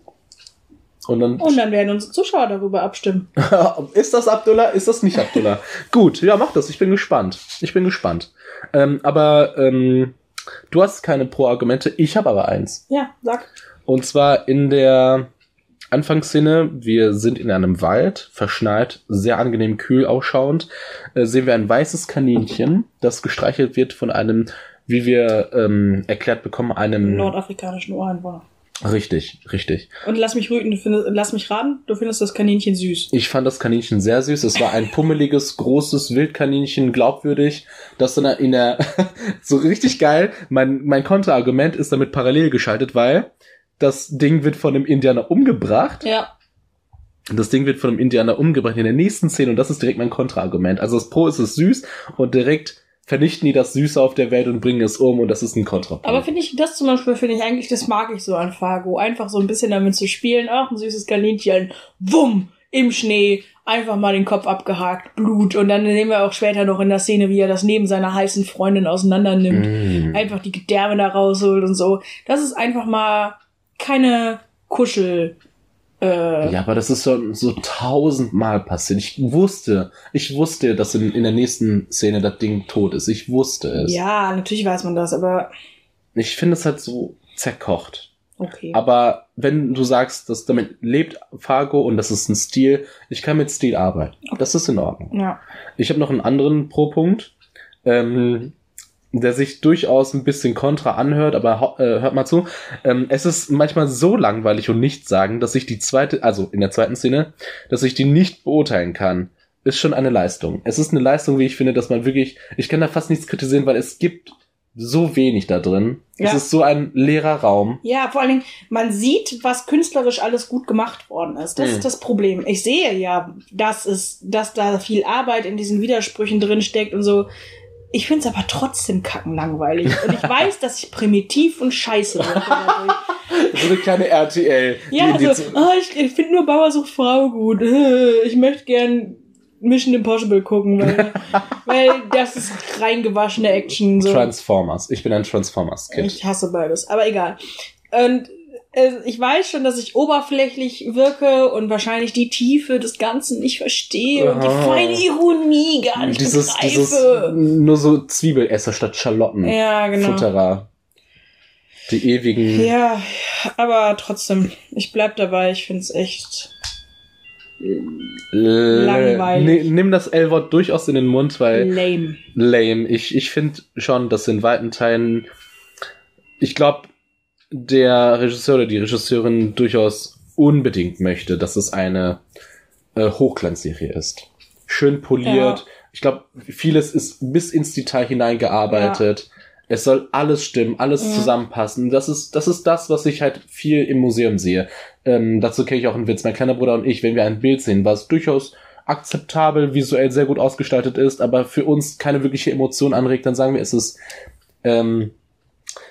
Und dann und dann werden unsere Zuschauer darüber abstimmen. [LAUGHS] ist das Abdullah? Ist das nicht Abdullah? Gut, ja, mach das. Ich bin gespannt. Ich bin gespannt. Ähm, aber ähm, du hast keine Pro-Argumente. Ich habe aber eins. Ja, sag. Und zwar in der Anfangsszene, wir sind in einem Wald, verschneit, sehr angenehm kühl ausschauend, äh, sehen wir ein weißes Kaninchen, das gestreichelt wird von einem, wie wir ähm, erklärt bekommen, einem... Nordafrikanischen Ureinwohner. Richtig, richtig. Und lass mich rügen, du findest, lass mich raten, du findest das Kaninchen süß. Ich fand das Kaninchen sehr süß. Es war ein pummeliges, großes Wildkaninchen, glaubwürdig. Das dann in der, [LAUGHS] so richtig geil. Mein, mein Kontraargument ist damit parallel geschaltet, weil das Ding wird von einem Indianer umgebracht. Ja. Das Ding wird von einem Indianer umgebracht in der nächsten Szene und das ist direkt mein Kontraargument. Also das Pro ist es süß und direkt vernichten die das Süße auf der Welt und bringen es um und das ist ein Kontrapunkt. Aber finde ich, das zum Beispiel finde ich eigentlich, das mag ich so an Fargo. Einfach so ein bisschen damit zu spielen. Ach, ein süßes Kaninchen. Wumm! Im Schnee. Einfach mal den Kopf abgehakt. Blut. Und dann sehen wir auch später noch in der Szene, wie er das neben seiner heißen Freundin auseinander nimmt. Mm. Einfach die Gedärme da rausholt und so. Das ist einfach mal keine Kuschel. Äh, Ja, aber das ist schon so tausendmal passiert. Ich wusste, ich wusste, dass in, in der nächsten Szene das Ding tot ist. Ich wusste es. ja, natürlich weiß man das, aber Ich finde es halt so zerkocht. okay. Aber wenn du sagst, dass damit lebt Fargo und das ist ein Stil, ich kann mit Stil arbeiten. Das ist in Ordnung. ja. Ich habe noch einen anderen Pro-Punkt, ähm, der sich durchaus ein bisschen kontra anhört, aber äh, hört mal zu. Ähm, es ist manchmal so langweilig und nichts sagen, dass ich die zweite, also in der zweiten Szene, dass ich die nicht beurteilen kann. Ist schon eine Leistung. Es ist eine Leistung, wie ich finde, dass man wirklich, ich kann da fast nichts kritisieren, weil es gibt so wenig da drin. Es Ja. ist so ein leerer Raum. Ja, vor allen Dingen, man sieht, was künstlerisch alles gut gemacht worden ist. Das Mhm. ist das Problem. Ich sehe ja, dass es, dass da viel Arbeit in diesen Widersprüchen drin steckt und so. Ich find's aber trotzdem kackenlangweilig. Und ich weiß, dass ich primitiv und scheiße bin. [LAUGHS] So eine kleine RTL. ja, also, ah, ich, ich finde nur Bauer sucht Frau gut. Äh, Ich möchte gern Mission Impossible gucken, weil, [LAUGHS] weil das ist reingewaschene Action. So. Transformers. Ich bin ein Transformers-Kind. Ich hasse beides, aber egal. Und ich weiß schon, dass ich oberflächlich wirke und wahrscheinlich die Tiefe des Ganzen nicht verstehe und die feine Ironie gar nicht Dieses, begreife. dieses nur so Zwiebelesser statt Schalotten. ja, genau. Futterer. Die ewigen. Ja, aber trotzdem, ich bleib dabei, ich find's echt. langweilig. L- Nimm das L-Wort durchaus in den Mund, weil Lame. lame. Ich, ich finde schon, dass in weiten Teilen, ich glaube, der Regisseur oder die Regisseurin durchaus unbedingt möchte, dass es eine äh, Hochglanzserie ist. Schön poliert. Ja. Ich glaube, vieles ist bis ins Detail hineingearbeitet. Es soll alles stimmen, alles Ja. zusammenpassen. Das ist, das ist das, was ich halt viel im Museum sehe. Ähm, dazu kenne ich auch einen Witz. Mein kleiner Bruder und ich, wenn wir ein Bild sehen, was durchaus akzeptabel, visuell sehr gut ausgestaltet ist, aber für uns keine wirkliche Emotion anregt, dann sagen wir, es ist, ähm,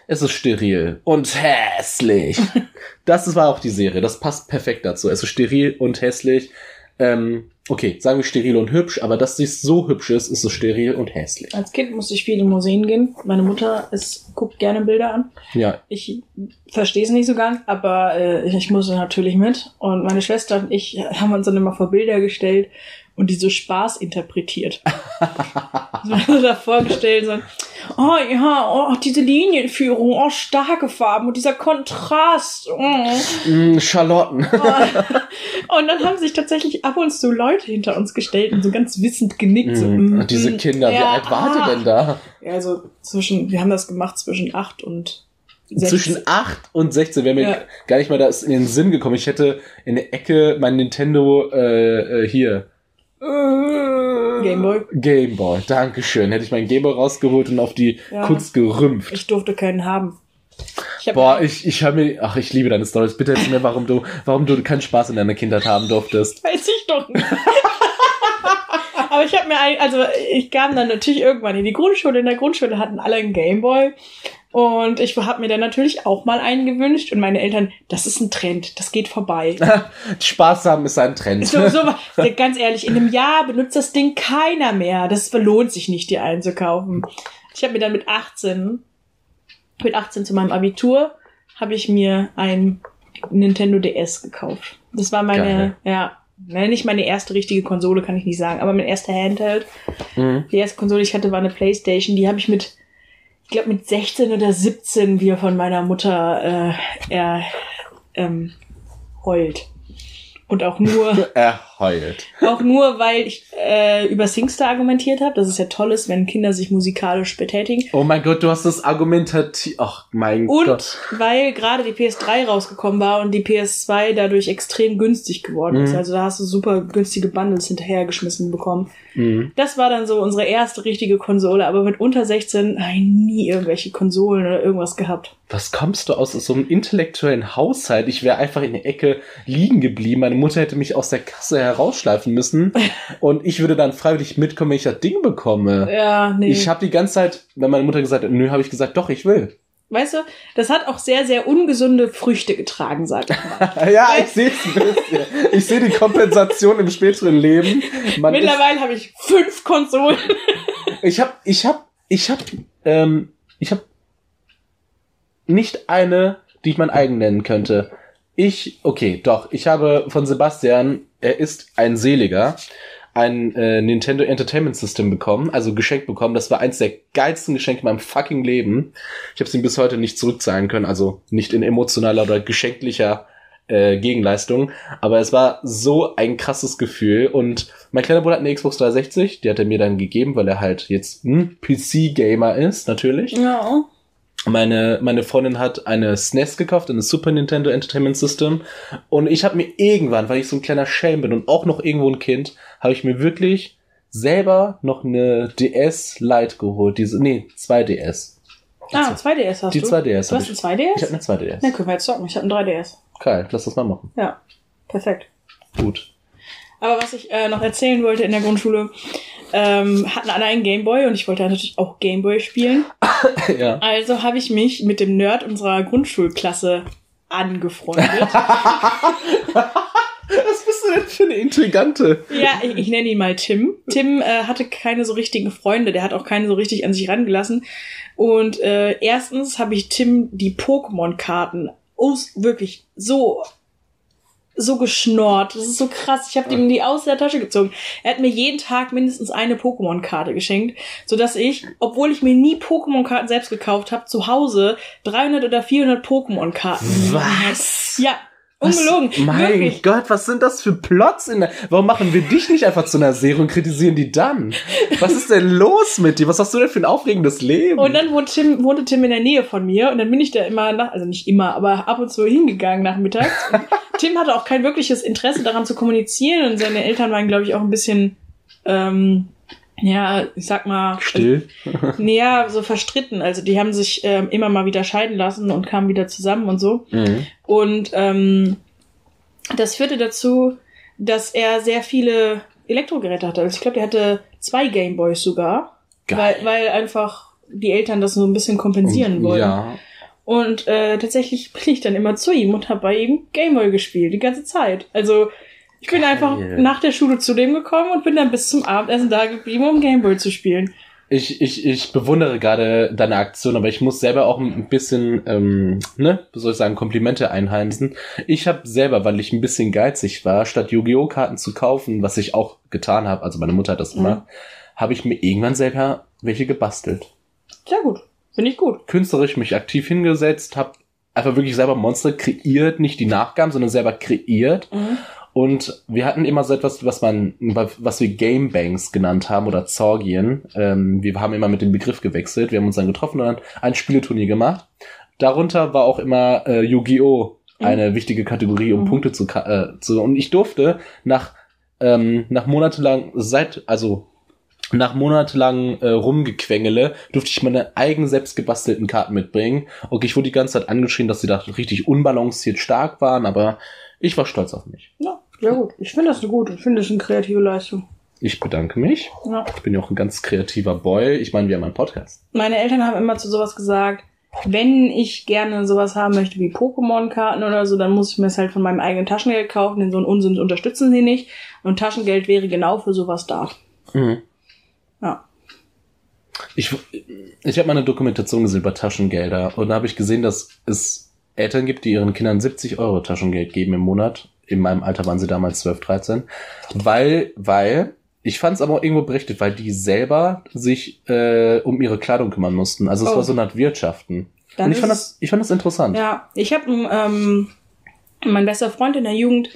es ist steril und hässlich. [LAUGHS] das war auch die Serie. Das passt perfekt dazu. Es ist steril und hässlich. Ähm, okay, sagen wir steril und hübsch, aber dass sie so hübsch ist, ist es steril und hässlich. Als Kind musste ich viel in Museen gehen. Meine Mutter ist, guckt gerne Bilder an. Ja, Ich verstehe es nicht so ganz, aber äh, ich musste natürlich mit. Und meine Schwester und ich haben uns dann immer vor Bilder gestellt und die so Spaß interpretiert. [LAUGHS] so so davor gestellt, so, oh ja, oh, diese Linienführung, oh, starke Farben und dieser Kontrast. Oh. mm, Charlotten. [LAUGHS] Und dann haben sich tatsächlich ab und zu Leute hinter uns gestellt und so ganz wissend genickt. So, Mm, mm, Diese mm, Kinder, wie ja, alt wart ah. ihr denn da? Ja, also zwischen, wir haben das gemacht zwischen acht und sechs. Zwischen 8 und 16 wäre mir Ja. gar nicht mal das in den Sinn gekommen. Ich hätte in der Ecke mein Nintendo äh, äh, hier Gameboy. Gameboy. Dankeschön. Hätte ich meinen Gameboy rausgeholt und auf die Ja. Kunst gerümpft. Ich durfte keinen haben. Ich hab Boah, ich, ich habe mir, ach, ich liebe deine Stories. Bitte erzähl mir, warum du, warum du keinen Spaß in deiner Kindheit haben durftest. Weiß ich doch nicht. Aber ich habe mir ein, also ich kam dann natürlich irgendwann in die Grundschule. In der Grundschule hatten alle einen Gameboy. Und ich habe mir dann natürlich auch mal einen gewünscht. Und meine Eltern, das ist ein Trend, das geht vorbei. [LAUGHS] Spaß haben ist ein Trend. So, so, [LAUGHS] ganz ehrlich, in einem Jahr benutzt das Ding keiner mehr. Das lohnt sich nicht, dir einzukaufen. Ich habe mir dann mit 18, mit 18 zu meinem Abitur, habe ich mir ein Nintendo DS gekauft. Das war meine, Geil. ja, ne, nicht meine erste richtige Konsole, kann ich nicht sagen, aber mein erster Handheld. Mhm. Die erste Konsole, die ich hatte, war eine Playstation. Die habe ich mit, ich glaube, mit 16 oder 17 wieder von meiner Mutter äh, er, ähm, heult. Und auch nur, [LAUGHS] Er heult. auch nur, weil ich äh, über Singstar argumentiert habe, dass es ja toll ist, wenn Kinder sich musikalisch betätigen. Oh mein Gott, du hast das argumentativ. Ach mein Und Gott. weil gerade die PS3 rausgekommen war und die PS2 dadurch extrem günstig geworden ist. Mhm. Also da hast du super günstige Bundles hinterhergeschmissen bekommen. Mhm. Das war dann so unsere erste richtige Konsole, aber mit unter 16 habe ich nie irgendwelche Konsolen oder irgendwas gehabt. Was kommst du aus so einem intellektuellen Haushalt? Ich wäre einfach in der Ecke liegen geblieben. Meine Mutter hätte mich aus der Kasse herausschleifen müssen [LAUGHS] und ich würde dann freiwillig mitkommen, wenn ich das Ding bekomme. Ja, nee. Ich habe die ganze Zeit, wenn meine Mutter gesagt hat, nö, habe ich gesagt, doch, ich will. weißt du, das hat auch sehr, sehr ungesunde Früchte getragen, sag ich mal. [LAUGHS] Ja, ich sehe es. Ich sehe die Kompensation im späteren Leben. Man Mittlerweile habe ich fünf Konsolen. [LAUGHS] ich habe, ich habe, ich habe, ähm, ich habe nicht eine, die ich mein eigen nennen könnte. Ich, okay, doch, ich habe von Sebastian, er ist ein Seliger, ein äh, Nintendo Entertainment System bekommen, also geschenkt bekommen. Das war eins der geilsten Geschenke in meinem fucking Leben. Ich habe es ihm bis heute nicht zurückzahlen können, also nicht in emotionaler oder geschenklicher äh, Gegenleistung. Aber es war so ein krasses Gefühl. Und mein kleiner Bruder hat eine Xbox 360, die hat er mir dann gegeben, weil er halt jetzt hm, PC-Gamer ist, natürlich. Ja. Meine, meine Freundin hat eine SNES gekauft, eine Super Nintendo Entertainment System. Und ich habe mir irgendwann, weil ich so ein kleiner Schelm bin und auch noch irgendwo ein Kind, habe ich mir wirklich selber noch eine DS Lite geholt. Diese, nee, 2DS. Ah, 2DS hast Die du. 2DS Du hast ich. ein 2DS? Ich habe eine 2DS. Dann können wir jetzt zocken. Ich habe ein 3DS. Geil, lass das mal machen. Ja, perfekt. Gut. Aber was ich äh, noch erzählen wollte in der Grundschule, ähm, hatten alle einen Gameboy und ich wollte natürlich auch Gameboy spielen. [LAUGHS] ja. Also habe ich mich mit dem Nerd unserer Grundschulklasse angefreundet. [LAUGHS] Was bist du denn für eine Intrigante? ja, ich, ich nenne ihn mal Tim. Tim äh, hatte keine so richtigen Freunde, der hat auch keine so richtig an sich rangelassen. Und äh, erstens habe ich Tim die Pokémon-Karten aus, wirklich so so geschnorrt. Das ist so [LAUGHS] krass. Ich habe ihm die aus der Tasche gezogen. Er hat mir jeden Tag mindestens eine Pokémon-Karte geschenkt, so dass ich, obwohl ich mir nie Pokémon-Karten selbst gekauft habe, zu Hause 300 oder 400 Pokémon-Karten. Was? Ja, ungelogen. Was? Mein Wirklich. Gott, was sind das für Plots in der. Warum machen wir dich nicht einfach zu einer Serie und kritisieren die dann? Was ist denn los mit dir? Was hast du denn für ein aufregendes Leben? Und dann wohnte Tim, wohnte Tim in der Nähe von mir und dann bin ich da immer nach, also nicht immer, aber ab und zu hingegangen nachmittags. [LAUGHS] Tim hatte auch kein wirkliches Interesse daran zu kommunizieren und seine Eltern waren, glaube ich, auch ein bisschen, ähm, ja, ich sag mal, Still. [LAUGHS] näher so verstritten. Also die haben sich ähm, immer mal wieder scheiden lassen und kamen wieder zusammen und so. Mhm. Und ähm, das führte dazu, dass er sehr viele Elektrogeräte hatte. Also ich glaube, der hatte zwei Gameboys sogar, weil, weil einfach die Eltern das so ein bisschen kompensieren wollen. Ja. Und äh, tatsächlich [LAUGHS] bin ich dann immer zu ihm und habe bei ihm Gameboy gespielt, die ganze Zeit. Also ich bin Geil. einfach nach der Schule zu dem gekommen und bin dann bis zum Abendessen da geblieben, um Gameboy zu spielen. Ich, ich, ich bewundere gerade deine Aktion, aber ich muss selber auch ein bisschen, ähm, ne, wie soll ich sagen, Komplimente einheimsen. Ich habe selber, weil ich ein bisschen geizig war, statt Yu-Gi-Oh! Karten zu kaufen, was ich auch getan habe, also meine Mutter hat das Mhm. gemacht, habe ich mir irgendwann selber welche gebastelt. Sehr gut. Finde ich gut. Künstlerisch mich aktiv hingesetzt, habe einfach wirklich selber Monster kreiert, nicht die Nachgaben, sondern selber kreiert. Mhm. Und wir hatten immer so etwas, was man, was wir Game Banks genannt haben oder Zorgien. Ähm, wir haben immer mit dem Begriff gewechselt. Wir haben uns dann getroffen und dann ein Spieleturnier gemacht. Darunter war auch immer äh, Yu-Gi-Oh! Mhm. eine wichtige Kategorie, um Mhm. Punkte zu, äh, zu. Und ich durfte nach, ähm, nach monatelang, seit, also nach monatelang äh, Rumgequengele durfte ich meine eigen selbst gebastelten Karten mitbringen. Okay, ich wurde die ganze Zeit angeschrien, dass sie da richtig unbalanciert stark waren, aber ich war stolz auf mich. Ja, sehr gut. Ich finde das gute. Ich finde das eine kreative Leistung. Ich bedanke mich. Ja. Ich bin ja auch ein ganz kreativer Boy. Ich meine, wir haben einen Podcast. Meine Eltern haben immer zu sowas gesagt, wenn ich gerne sowas haben möchte wie Pokémon-Karten oder so, dann muss ich mir es halt von meinem eigenen Taschengeld kaufen, denn so einen Unsinn unterstützen sie nicht. Und Taschengeld wäre genau für sowas da. Mhm. Ja. Ich, ich habe mal eine Dokumentation gesehen über Taschengelder und da habe ich gesehen, dass es Eltern gibt, die ihren Kindern 70 Euro Taschengeld geben im Monat. In meinem Alter waren sie damals 12, 13. Weil, weil, ich fand es aber auch irgendwo berechtigt, weil die selber sich äh, um ihre Kleidung kümmern mussten. Also es Oh. war so eine Art Wirtschaften. Dann und ich fand, das, ich fand das interessant. Ja, ich habe ähm, mein bester Freund in der Jugend,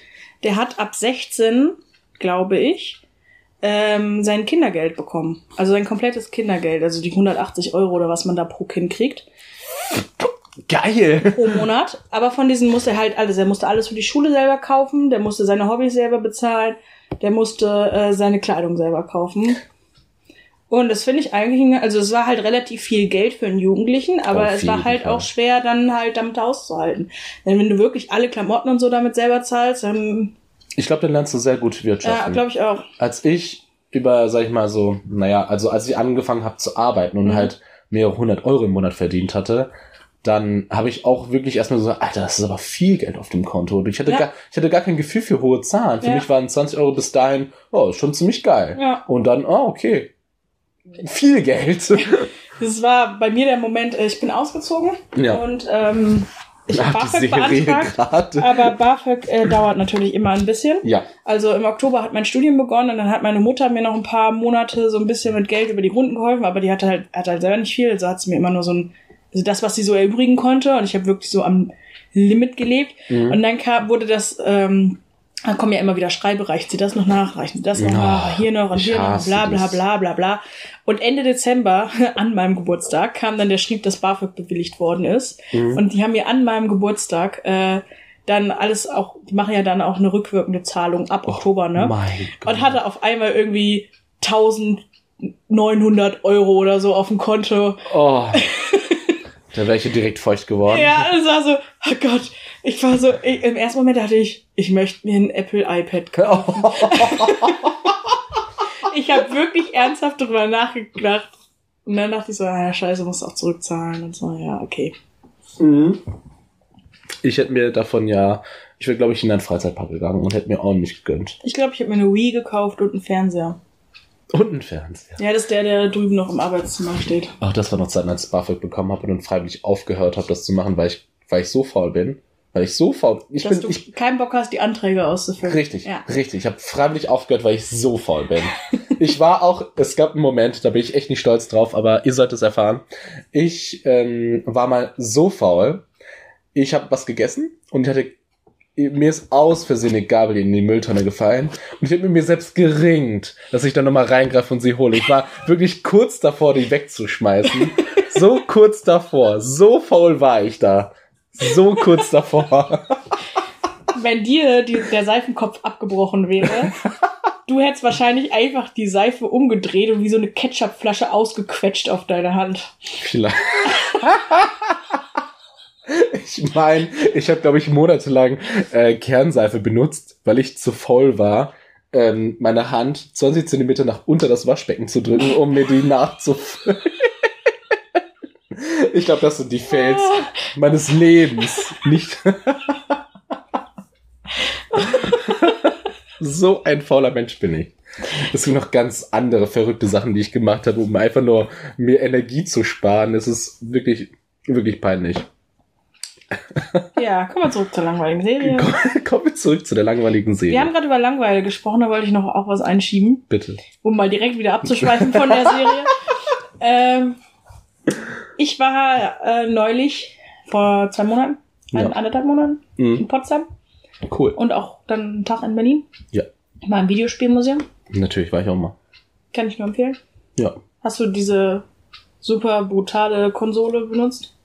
der hat ab 16, glaube ich, ähm, sein Kindergeld bekommen. Also sein komplettes Kindergeld, also die 180 Euro oder was man da pro Kind kriegt. Geil! pro Monat. Aber von diesen musste er halt alles. Er musste alles für die Schule selber kaufen, der musste seine Hobbys selber bezahlen, der musste äh, seine Kleidung selber kaufen. Und das finde ich eigentlich, also es war halt relativ viel Geld für einen Jugendlichen, aber es war halt Fall. auch schwer, dann halt damit auszuhalten. Denn wenn du wirklich alle Klamotten und so damit selber zahlst, dann, Ich glaube, dann lernst du sehr gut ja, wirtschaften. glaube ich auch. als ich über, sag ich mal so, naja, also als ich angefangen habe zu arbeiten und Mhm. halt mehrere hundert Euro im Monat verdient hatte, dann habe ich auch wirklich erstmal so, Alter, das ist aber viel Geld auf dem Konto. Und ich hatte, Ja. gar, ich hatte gar kein Gefühl für hohe Zahlen. Für Ja. mich waren 20 Euro bis dahin, oh, schon ziemlich geil. Ja. Und dann, oh, okay. Viel Geld. [LAUGHS] Das war bei mir der Moment, äh, ich bin ausgezogen ja. und ähm, ich habe BAföG beantragt. gerade. Aber BAföG äh, dauert natürlich immer ein bisschen. Ja. Also im Oktober hat mein Studium begonnen und dann hat meine Mutter mir noch ein paar Monate so ein bisschen mit Geld über die Runden geholfen, aber die hatte halt, hatte halt selber nicht viel, also hat sie mir immer nur so ein, also das, was sie so erübrigen konnte und ich habe wirklich so am Limit gelebt. Mhm. Und dann kam, wurde das, ähm, dann kommen ja immer wieder Schreibe, reicht sie das noch nach, reicht sie das noch Oh, nach, hier noch und hier noch, bla bla bla bla bla. Und Ende Dezember, [LAUGHS] an meinem Geburtstag, kam dann der Schrieb, dass BAföG bewilligt worden ist. Mhm. Und die haben mir an meinem Geburtstag äh, dann alles auch, die machen ja dann auch eine rückwirkende Zahlung ab Oktober, ne? Oh Mein Gott. Und hatte auf einmal irgendwie 1900 Euro oder so auf dem Konto. Oh. [LAUGHS] da wäre ich ja direkt feucht geworden. Ja, es war so, oh Gott, ich war so, ich, im ersten Moment dachte ich, ich möchte mir ein Apple iPad [LAUGHS] kaufen. Ich habe wirklich ernsthaft drüber nachgedacht. Und dann dachte ich so, ah, ja, scheiße, musst du auch zurückzahlen. Und so, ja, okay. Mhm. Ich hätte mir davon ja, ich wäre glaube ich in einen Freizeitpark gegangen und hätte mir ordentlich gegönnt. Ich glaube, ich habe mir eine Wii gekauft und einen Fernseher. Und einen Fernseher. Ja, das ist der, der drüben noch im Arbeitszimmer steht. Ach, das war noch Zeiten, als ich BAföG bekommen habe und dann freiwillig aufgehört habe, das zu machen, weil ich, weil ich so faul bin. Weil ich so faul Ich Dass bin, du ich, keinen Bock hast, die Anträge auszufüllen. richtig, Ja. richtig. Ich habe freiwillig aufgehört, weil ich so faul bin. [LAUGHS] ich war auch, es gab einen Moment, da bin ich echt nicht stolz drauf, aber ihr sollt es erfahren. Ich ähm, war mal so faul. Ich habe was gegessen und ich hatte mir ist aus Versehen eine Gabel in die Mülltonne gefallen und ich habe mit mir selbst geringt, dass ich da nochmal reingreife und sie hole. Ich war wirklich kurz davor, die wegzuschmeißen. [LAUGHS] So kurz davor. So faul war ich da. So kurz davor. [LAUGHS] Wenn dir die, der Seifenkopf abgebrochen wäre, Du hättest wahrscheinlich einfach die Seife umgedreht und wie so eine Ketchupflasche ausgequetscht auf deine Hand. Vielleicht. [LAUGHS] [LAUGHS] ich meine, ich habe, glaube ich, monatelang äh, Kernseife benutzt, weil ich zu faul war, ähm, meine Hand 20 Zentimeter nach unter das Waschbecken zu drücken, um mir die nachzufüllen. [LAUGHS] ich glaube, das sind die Fails meines Lebens. Nicht. [LAUGHS] so ein fauler Mensch bin ich. Es sind noch ganz andere verrückte Sachen, die ich gemacht habe, um einfach nur mir Energie zu sparen. Es ist wirklich, wirklich peinlich. [LAUGHS] Ja, kommen wir zurück zur langweiligen Serie. [LAUGHS] Kommen wir zurück zu der langweiligen Serie. Wir haben gerade über Langweile gesprochen, da wollte ich noch auch was einschieben, Bitte. um mal direkt wieder abzuschweifen von der Serie. [LAUGHS] ähm, ich war äh, neulich vor zwei Monaten, ein, Ja. anderthalb Monaten in Mhm. Potsdam Cool. und auch dann einen Tag in Berlin. Ja. Ich war im Videospielmuseum, Natürlich war ich auch mal. kann ich nur empfehlen. Ja. Hast du diese super brutale Konsole benutzt,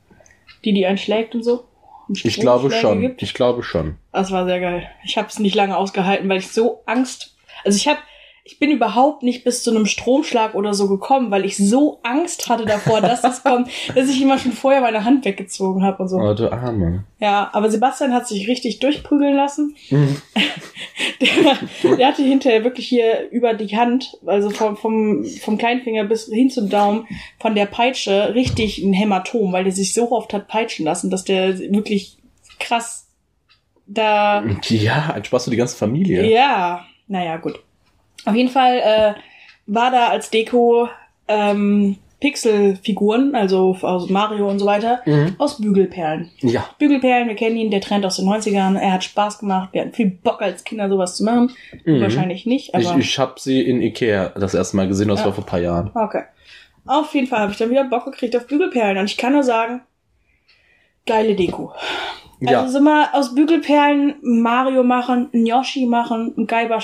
die die einschlägt und so? Ich glaube schon. Gibt? Ich glaube schon. Das war sehr geil. Ich habe es nicht lange ausgehalten, weil ich so Angst. Also ich habe, ich bin überhaupt nicht bis zu einem Stromschlag oder so gekommen, weil ich so Angst hatte davor, dass es [LAUGHS] kommt, dass ich immer schon vorher meine Hand weggezogen habe und so. Oh, du Arme. Ja, aber Sebastian hat sich richtig durchprügeln lassen. Mhm. [LAUGHS] Der, der hatte hinterher wirklich hier über die Hand, also vom, vom, vom Kleinfinger bis hin zum Daumen, von der Peitsche richtig ein Hämatom, weil der sich so oft hat peitschen lassen, dass der wirklich krass da Ja, ein Spaß für die ganze Familie. ja, naja, gut. Auf jeden Fall äh, war da als Deko ähm, Pixelfiguren, also aus Mario und so weiter, Mhm. aus Bügelperlen. Ja. Bügelperlen, wir kennen ihn, der Trend aus den 90ern. Er hat Spaß gemacht, wir hatten viel Bock als Kinder sowas zu machen. Mhm. Wahrscheinlich nicht, Ich, aber ich habe sie in Ikea das erste Mal gesehen, das Ja. war vor ein paar Jahren. okay. Auf jeden Fall habe ich dann wieder Bock gekriegt auf Bügelperlen und ich kann nur sagen, geile Deko. Ja. Also so mal aus Bügelperlen Mario machen, ein Yoshi machen, ein Gaiba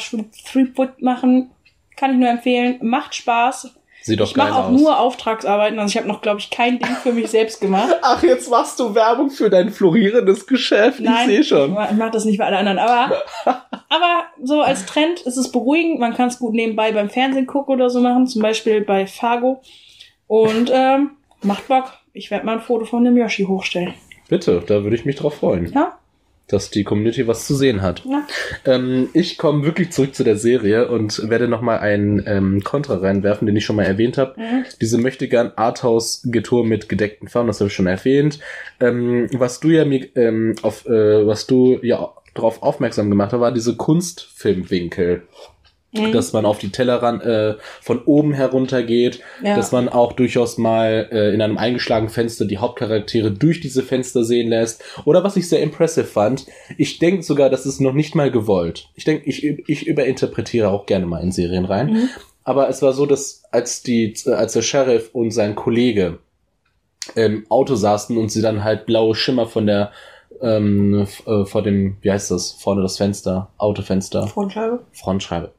Threepwood machen, kann ich nur empfehlen. Macht Spaß. Sieht doch ich mache auch aus. nur Auftragsarbeiten, also ich habe noch, glaube ich, kein Ding für mich selbst gemacht. [LAUGHS] Ach, jetzt machst du Werbung für dein florierendes Geschäft. Nein, ich sehe schon. Ich mache das nicht bei allen anderen, aber, [LAUGHS] aber so als Trend ist es beruhigend. Man kann es gut nebenbei beim Fernsehen gucken oder so machen, zum Beispiel bei Fargo. Und ähm, macht Bock. Ich werde mal ein Foto von dem Yoshi hochstellen. Bitte, da würde ich mich drauf freuen, Ja? dass die Community was zu sehen hat. Ja. Ähm, ich komme wirklich zurück zu der Serie und werde nochmal einen ähm, Kontra reinwerfen, den ich schon mal erwähnt habe. Mhm. Diese möchte gern Arthouse-Getour mit gedeckten Farben, das habe ich schon erwähnt. Ähm, was du ja mir, ähm, auf, äh, was du ja darauf aufmerksam gemacht hast, war diese Kunstfilmwinkel. Mhm. Dass man auf die Tellerrand äh, von oben herunter geht, Ja. dass man auch durchaus mal äh, in einem eingeschlagenen Fenster die Hauptcharaktere durch diese Fenster sehen lässt. Oder was ich sehr impressive fand, ich denke sogar, das ist noch nicht mal gewollt. Ich denke, ich, ich überinterpretiere auch gerne mal in Serien rein. Mhm. Aber es war so, dass als die, als der Sheriff und sein Kollege im Auto saßen und sie dann halt blaue Schimmer von der ähm, äh, vor dem, wie heißt das, vorne das Fenster, Autofenster, Frontscheibe. Frontscheibe.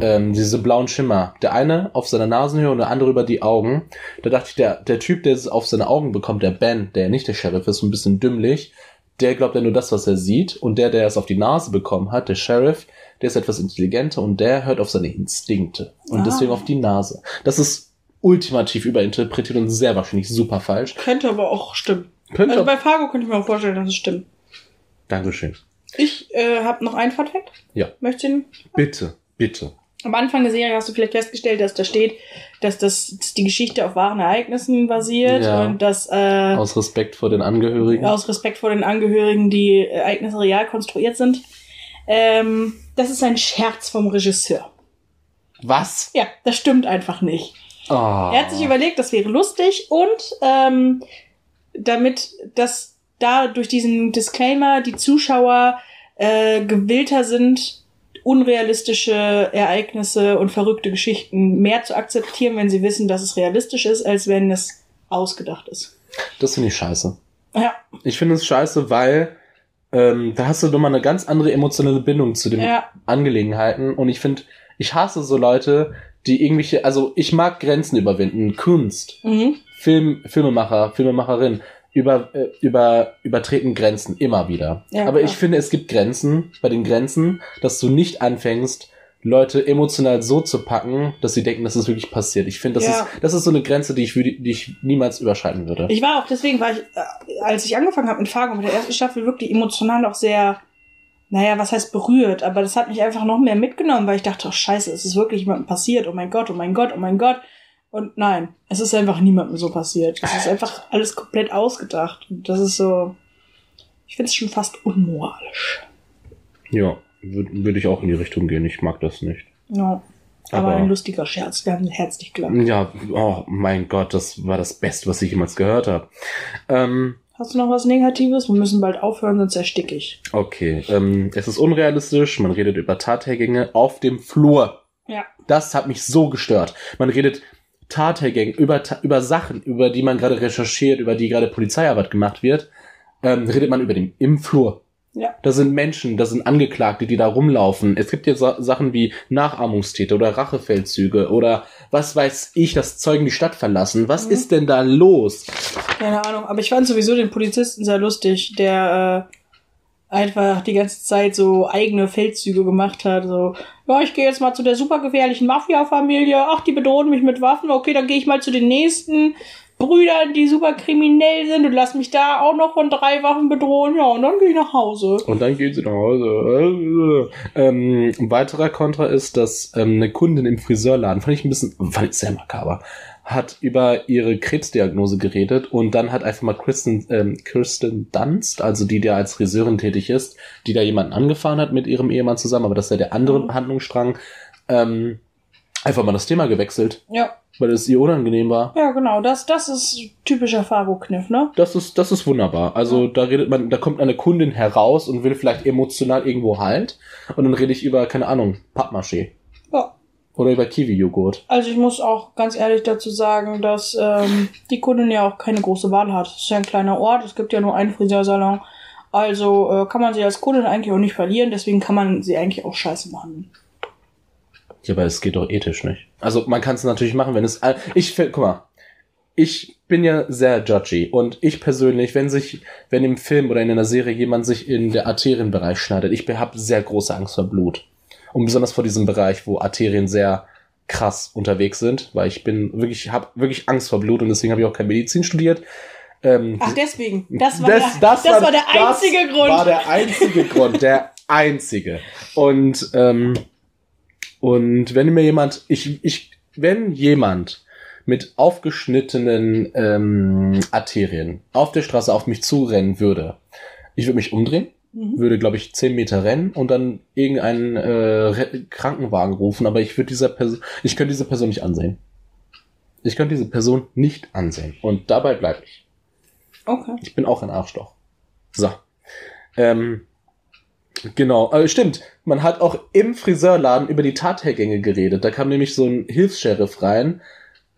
Ähm, diese blauen Schimmer. Der eine auf seiner Nasenhöhe und der andere über die Augen. Da dachte ich, der, der Typ, der es auf seine Augen bekommt, der Ben, der nicht der Sheriff ist, so ein bisschen dümmlich, der glaubt ja nur das, was er sieht. Und der, der es auf die Nase bekommen hat, der Sheriff, der ist etwas intelligenter und der hört auf seine Instinkte. Und Ah. deswegen auf die Nase. Das ist ultimativ überinterpretiert und sehr wahrscheinlich super falsch. Könnte aber auch stimmen. Könnte Also bei Fargo könnte ich mir auch vorstellen, dass es stimmt. Dankeschön. Ich äh, habe noch einen Funfact. Ja. Möchtest du ihn? Bitte, bitte. Am Anfang der Serie hast du vielleicht festgestellt, dass da steht, dass das dass die Geschichte auf wahren Ereignissen basiert Ja. und dass äh, Aus Respekt vor den Angehörigen. aus Respekt vor den Angehörigen die Ereignisse real konstruiert sind. Ähm, das ist ein Scherz vom Regisseur. Was? Ja, das stimmt einfach nicht. Oh. Er hat sich überlegt, das wäre lustig und ähm, damit das da durch diesen Disclaimer die Zuschauer äh, gewillter sind, unrealistische Ereignisse und verrückte Geschichten mehr zu akzeptieren, wenn sie wissen, dass es realistisch ist, als wenn es ausgedacht ist. Das finde ich scheiße. Ja, Ich finde es scheiße, weil ähm, da hast du nochmal eine ganz andere emotionale Bindung zu den ja, Angelegenheiten. Und ich finde, ich hasse so Leute, die irgendwelche, also ich mag Grenzen überwinden. Kunst, mhm. Film, Filmemacher, Filmemacherin über, äh, über, übertreten Grenzen immer wieder. Ja, Aber klar. ich finde, es gibt Grenzen, bei den Grenzen, dass du nicht anfängst, Leute emotional so zu packen, dass sie denken, dass es wirklich passiert. Ich finde, das, Ja. ist, das ist so eine Grenze, die ich, würde, die ich niemals überschreiten würde. Ich war auch, deswegen war ich, äh, als ich angefangen habe mit Fargo, mit der ersten Staffel, wirklich emotional auch sehr, naja, was heißt berührt, aber das hat mich einfach noch mehr mitgenommen, weil ich dachte, oh scheiße, es ist wirklich jemandem passiert, oh mein Gott, oh mein Gott, oh mein Gott. Und nein, es ist einfach niemandem so passiert. Es ist einfach alles komplett ausgedacht. Und das ist so, ich finde es schon fast unmoralisch. ja, würde würd ich auch in die Richtung gehen. Ich mag das nicht. Ja. Aber, Aber- ein lustiger Scherz, wir haben herzlich gelacht. Ja, oh mein Gott, das war das Beste, was ich jemals gehört habe. Ähm, Hast du noch was Negatives? Wir müssen bald aufhören, sonst ersticke ich. okay, ähm, es ist unrealistisch. Man redet über Tathergänge auf dem Flur. Ja. Das hat mich so gestört. Man redet Tathergänge über, über Sachen, über die man gerade recherchiert, über die gerade Polizeiarbeit gemacht wird, ähm, redet man über den im Flur. Ja. Da sind Menschen, da sind Angeklagte, die da rumlaufen. Es gibt ja Sa Sachen wie Nachahmungstäter oder Rachefeldzüge oder was weiß ich, dass Zeugen die Stadt verlassen. Was Mhm. ist denn da los? Keine Ahnung, aber ich fand sowieso den Polizisten sehr lustig, der äh, einfach die ganze Zeit so eigene Feldzüge gemacht hat. So, ja, ich gehe jetzt mal zu der supergefährlichen Mafia-Familie. Ach, die bedrohen mich mit Waffen. Okay, dann gehe ich mal zu den nächsten Brüdern, die super kriminell sind und lass mich da auch noch von drei Waffen bedrohen. Ja, und dann gehe ich nach Hause. Und dann geht sie nach Hause. Ähm, ein weiterer Kontra ist, dass ähm, eine Kundin im Friseurladen, fand ich ein bisschen, fand ich sehr makaber, hat über ihre Krebsdiagnose geredet und dann hat einfach mal Kristen, ähm, Kirsten Dunst, also die, die als Friseurin tätig ist, die da jemanden angefahren hat mit ihrem Ehemann zusammen, aber das ist ja der andere Mhm. Handlungsstrang, ähm, einfach mal das Thema gewechselt, Ja, weil es ihr unangenehm war. ja, genau. Das, das ist typischer Fargo-Kniff, ne? Das ist, das ist wunderbar. Also da redet man, da kommt eine Kundin heraus und will vielleicht emotional irgendwo halt. Und dann rede ich über, keine Ahnung, Pappmaché. Oder über Kiwi-Joghurt. Also ich muss auch ganz ehrlich dazu sagen, dass ähm, die Kundin ja auch keine große Wahl hat. Es ist ja ein kleiner Ort, es gibt ja nur einen Friseursalon. Also äh, kann man sie als Kundin eigentlich auch nicht verlieren, deswegen kann man sie eigentlich auch scheiße behandeln. Ja, aber es geht doch ethisch nicht. Also man kann es natürlich machen, wenn es. Ich guck mal. Ich bin ja sehr judgy und ich persönlich, wenn sich, wenn im Film oder in einer Serie jemand sich in der Arterienbereich schneidet, ich habe sehr große Angst vor Blut. Und besonders vor diesem Bereich, wo Arterien sehr krass unterwegs sind, weil ich bin wirklich, habe wirklich Angst vor Blut und deswegen habe ich auch kein Medizin studiert. Ähm, Ach, deswegen. Das war, das, der, das, das war der das einzige Grund. war der einzige Grund, der einzige. Und ähm, und wenn mir jemand, ich ich, wenn jemand mit aufgeschnittenen ähm, Arterien auf der Straße auf mich zurennen würde, ich würde mich umdrehen, Mhm. würde glaube ich zehn Meter rennen und dann irgendeinen äh, Krankenwagen rufen, aber ich würde dieser Person, ich könnte diese Person nicht ansehen. Ich könnte diese Person nicht ansehen und dabei bleibe ich. Okay. Ich bin auch ein Arschloch. So. Ähm, genau, äh, stimmt. Man hat auch im Friseurladen über die Tathergänge geredet. Da kam nämlich so ein Hilfs-Sheriff rein.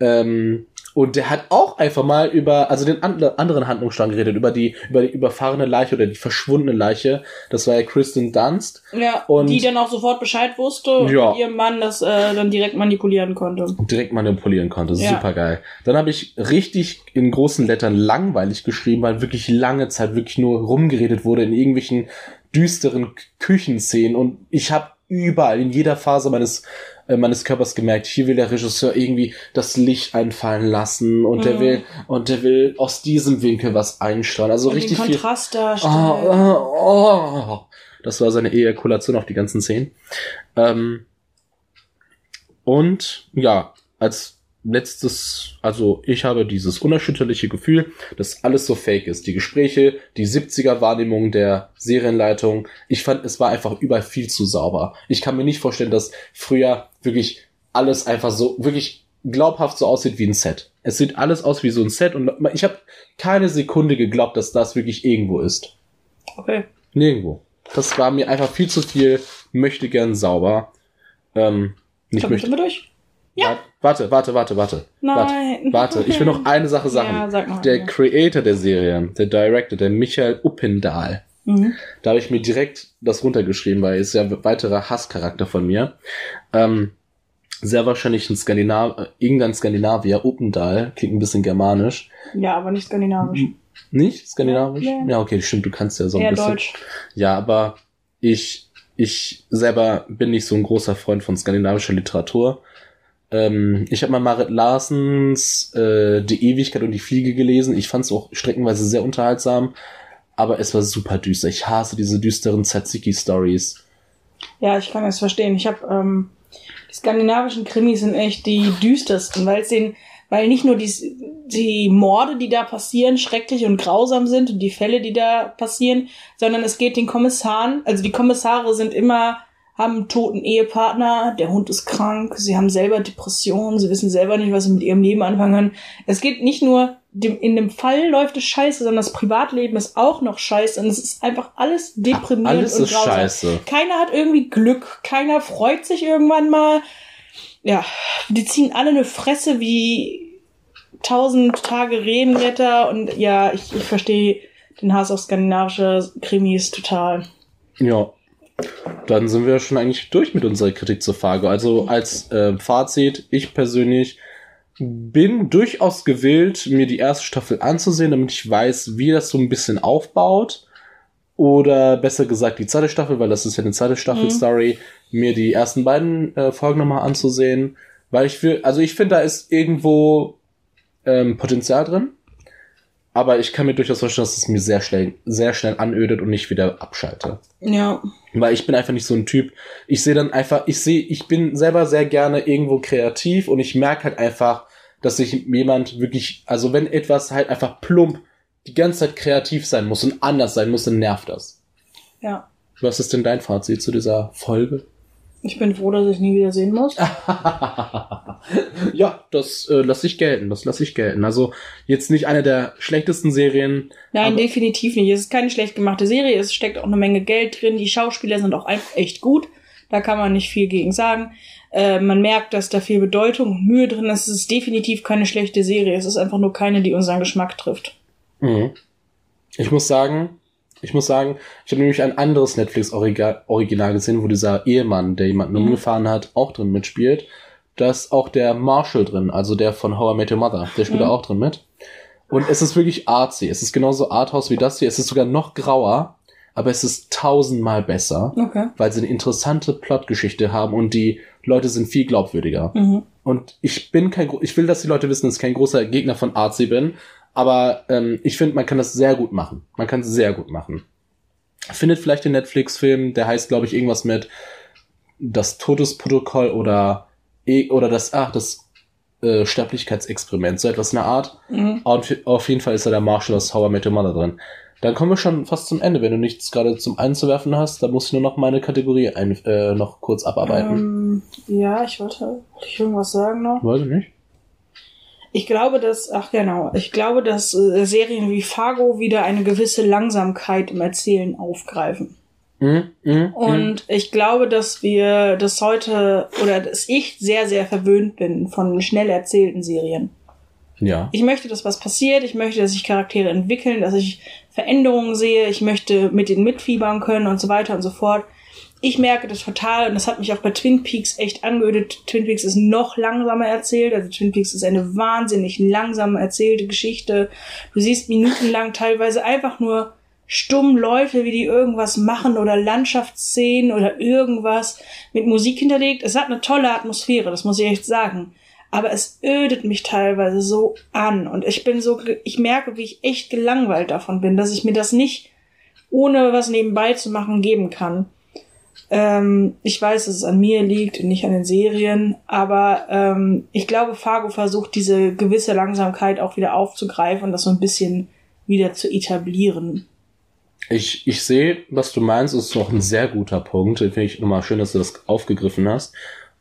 Ähm, und der hat auch einfach mal über, also den and anderen Handlungsstrang geredet, über die, über die überfahrene Leiche oder die verschwundene Leiche. Das war ja Kristen Dunst. Ja, Und- die dann auch sofort Bescheid wusste und Ja. ihr Mann das äh, dann direkt manipulieren konnte. direkt manipulieren konnte. Ja. Super geil. Dann habe ich richtig in großen Lettern langweilig geschrieben, weil wirklich lange Zeit wirklich nur rumgeredet wurde in irgendwelchen düsteren Küchenszenen und ich habe überall in jeder Phase meines äh, meines Körpers gemerkt, hier will der Regisseur irgendwie das Licht einfallen lassen und der Mhm. will und der will aus diesem Winkel was einsteuern. Also Und richtig den viel Kontrast darstellen. Oh, oh, oh. Das war seine Ejakulation auf die ganzen Szenen. Ähm, und ja, als letztes, also ich habe dieses unerschütterliche Gefühl, dass alles so fake ist. Die Gespräche, die 70er-Wahrnehmung der Serienleitung. Ich fand, es war einfach überall viel zu sauber. Ich kann mir nicht vorstellen, dass früher wirklich alles einfach so, wirklich glaubhaft so aussieht wie ein Set. Es sieht alles aus wie so ein Set und ich habe keine Sekunde geglaubt, dass das wirklich irgendwo ist. Okay. Nirgendwo. Das war mir einfach viel zu viel, möchte gern sauber. Ähm, nicht Kommt möchte. mit durch? Ja. Warte, warte, warte, warte. Nein. Warte, warte. Ich will noch eine Sache sagen. Ja, sag mal. Der Creator der Serie, der Director, der Michael Uppendahl, Mhm. da habe ich mir direkt das runtergeschrieben, weil er ist ja ein weiterer Hasscharakter von mir. Ähm, sehr wahrscheinlich ein Skandinav äh, irgendein Skandinavier, Uppendahl, klingt ein bisschen germanisch. Ja, aber nicht skandinavisch. Nicht skandinavisch? Ja. Ja, okay, stimmt, du kannst ja so ein Eher bisschen. deutsch. Ja, aber ich, ich selber bin nicht so ein großer Freund von skandinavischer Literatur. Ähm, ich habe mal Marit Larsens äh, Die Ewigkeit und die Fliege gelesen. Ich fand es auch streckenweise sehr unterhaltsam, aber es war super düster. Ich hasse diese düsteren Tzatziki-Stories. Ja, ich kann es verstehen. Ich habe ähm, die skandinavischen Krimis sind echt die düstersten, weil es den, weil nicht nur die, die Morde, die da passieren, schrecklich und grausam sind und die Fälle, die da passieren, sondern es geht den Kommissaren, also die Kommissare sind immer haben einen toten Ehepartner, der Hund ist krank, sie haben selber Depressionen, sie wissen selber nicht, was sie mit ihrem Leben anfangen können. Es geht nicht nur, dem, in dem Fall läuft es scheiße, sondern das Privatleben ist auch noch scheiße und es ist einfach alles deprimierend Alles und ist grausam. scheiße. Keiner hat irgendwie Glück, keiner freut sich irgendwann mal. Ja, die ziehen alle eine Fresse wie tausend Tage Regenwetter und ja, ich, ich verstehe den Hass auf skandinavische Krimis total. Ja. Dann sind wir schon eigentlich durch mit unserer Kritik zur Fargo. Also als äh, Fazit, ich persönlich bin durchaus gewillt, mir die erste Staffel anzusehen, damit ich weiß, wie das so ein bisschen aufbaut. Oder besser gesagt die zweite Staffel, weil das ist ja eine zweite Staffel-Story, mir die ersten beiden äh, Folgen nochmal anzusehen. Weil ich will, also ich finde, da ist irgendwo ähm, Potenzial drin. Aber ich kann mir durchaus vorstellen, dass es mir sehr schnell, sehr schnell anödet und nicht wieder abschalte. Ja. Weil ich bin einfach nicht so ein Typ. Ich sehe dann einfach, ich sehe, ich bin selber sehr gerne irgendwo kreativ und ich merke halt einfach, dass sich jemand wirklich, also wenn etwas halt einfach plump die ganze Zeit kreativ sein muss und anders sein muss, dann nervt das. Ja. Was ist denn dein Fazit zu dieser Folge? Ich bin froh, dass ich nie wieder sehen muss. [LAUGHS] ja, das äh, lasse ich gelten, das lasse ich gelten. Also jetzt nicht eine der schlechtesten Serien. Nein, definitiv nicht. Es ist keine schlecht gemachte Serie. Es steckt auch eine Menge Geld drin. Die Schauspieler sind auch echt gut. Da kann man nicht viel gegen sagen. Äh, man merkt, dass da viel Bedeutung und Mühe drin ist. Es ist definitiv keine schlechte Serie. Es ist einfach nur keine, die unseren Geschmack trifft. Mhm. Ich muss sagen, ich muss sagen, ich habe nämlich ein anderes Netflix-Original gesehen, wo dieser Ehemann, der jemanden Mhm. umgefahren hat, auch drin mitspielt. Da ist auch der Marshall drin, also der von How I Met Your Mother. Der spielt Mhm. da auch drin mit. Und es ist wirklich artsy. Es ist genauso Arthouse wie das hier. Es ist sogar noch grauer, aber es ist tausendmal besser, Okay. weil sie eine interessante Plotgeschichte haben und die Leute sind viel glaubwürdiger. Mhm. Und ich bin kein, ich will, dass die Leute wissen, dass ich kein großer Gegner von Artsy bin, aber ähm, ich finde, man kann das sehr gut machen. Man kann es sehr gut machen. Findet vielleicht den Netflix-Film, der heißt, glaube ich, irgendwas mit das Todesprotokoll oder eh- oder das, ach, das äh, Sterblichkeitsexperiment, so etwas in der Art. Mhm. Und auf jeden Fall ist da der Marshall aus How I Met Your Mother drin. Dann kommen wir schon fast zum Ende. Wenn du nichts gerade zum Einzuwerfen hast, dann muss ich nur noch meine Kategorie ein, äh, noch kurz abarbeiten. Ähm, ja, ich wollte, wollte ich irgendwas sagen noch. Weiß ich nicht. Ich glaube, dass, ach genau, ich glaube, dass äh, Serien wie Fargo wieder eine gewisse Langsamkeit im Erzählen aufgreifen. Mhm, mhm, mhm. Und ich glaube, dass wir das heute oder dass ich sehr, sehr verwöhnt bin von schnell erzählten Serien. Ja. Ich möchte, dass was passiert. Ich möchte, dass sich Charaktere entwickeln, dass ich Veränderungen sehe. Ich möchte mit denen mitfiebern können und so weiter und so fort. Ich merke das total und das hat mich auch bei Twin Peaks echt angeödet. Twin Peaks ist noch langsamer erzählt. Also Twin Peaks ist eine wahnsinnig langsam erzählte Geschichte. Du siehst minutenlang teilweise einfach nur stumm Leute, wie die irgendwas machen oder Landschaftsszenen oder irgendwas mit Musik hinterlegt. Es hat eine tolle Atmosphäre, das muss ich echt sagen. Aber es ödet mich teilweise so an und ich bin so, ich merke, wie ich echt gelangweilt davon bin, dass ich mir das nicht ohne was nebenbei zu machen geben kann. Ähm, ich weiß, dass es an mir liegt und nicht an den Serien, aber ähm, ich glaube, Fargo versucht diese gewisse Langsamkeit auch wieder aufzugreifen und das so ein bisschen wieder zu etablieren. Ich, ich sehe, was du meinst, ist noch ein sehr guter Punkt. Finde ich nochmal schön, dass du das aufgegriffen hast.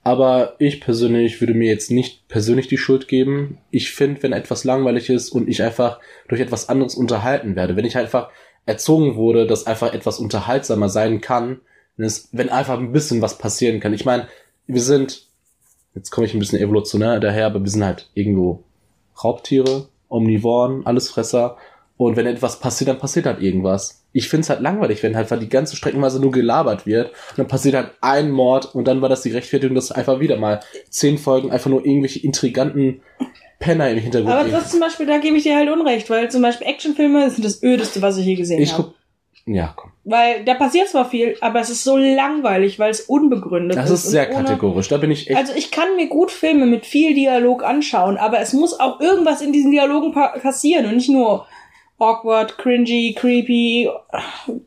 Aber ich persönlich würde mir jetzt nicht persönlich die Schuld geben. Ich finde, wenn etwas langweilig ist und ich einfach durch etwas anderes unterhalten werde, wenn ich einfach erzogen wurde, dass einfach etwas unterhaltsamer sein kann, wenn, es, wenn einfach ein bisschen was passieren kann. Ich meine, wir sind, jetzt komme ich ein bisschen evolutionär daher, aber wir sind halt irgendwo Raubtiere, Omnivoren, Allesfresser. Und wenn etwas passiert, dann passiert halt irgendwas. Ich find's halt langweilig, wenn halt die ganze Streckenweise nur gelabert wird und dann passiert halt ein Mord und dann war das die Rechtfertigung, dass einfach wieder mal zehn Folgen einfach nur irgendwelche intriganten Penner im Hintergrund Aber das zum Beispiel, da gebe ich dir halt Unrecht, weil zum Beispiel Actionfilme sind das ödeste, was ich je gesehen Ich habe. guck, Ja, komm. Weil da passiert zwar viel, aber es ist so langweilig, weil es unbegründet Das ist sehr ohne- kategorisch. Da bin ich echt. Also ich kann mir gut Filme mit viel Dialog anschauen, aber es muss auch irgendwas in diesen Dialogen pa passieren und nicht nur awkward, cringy, creepy,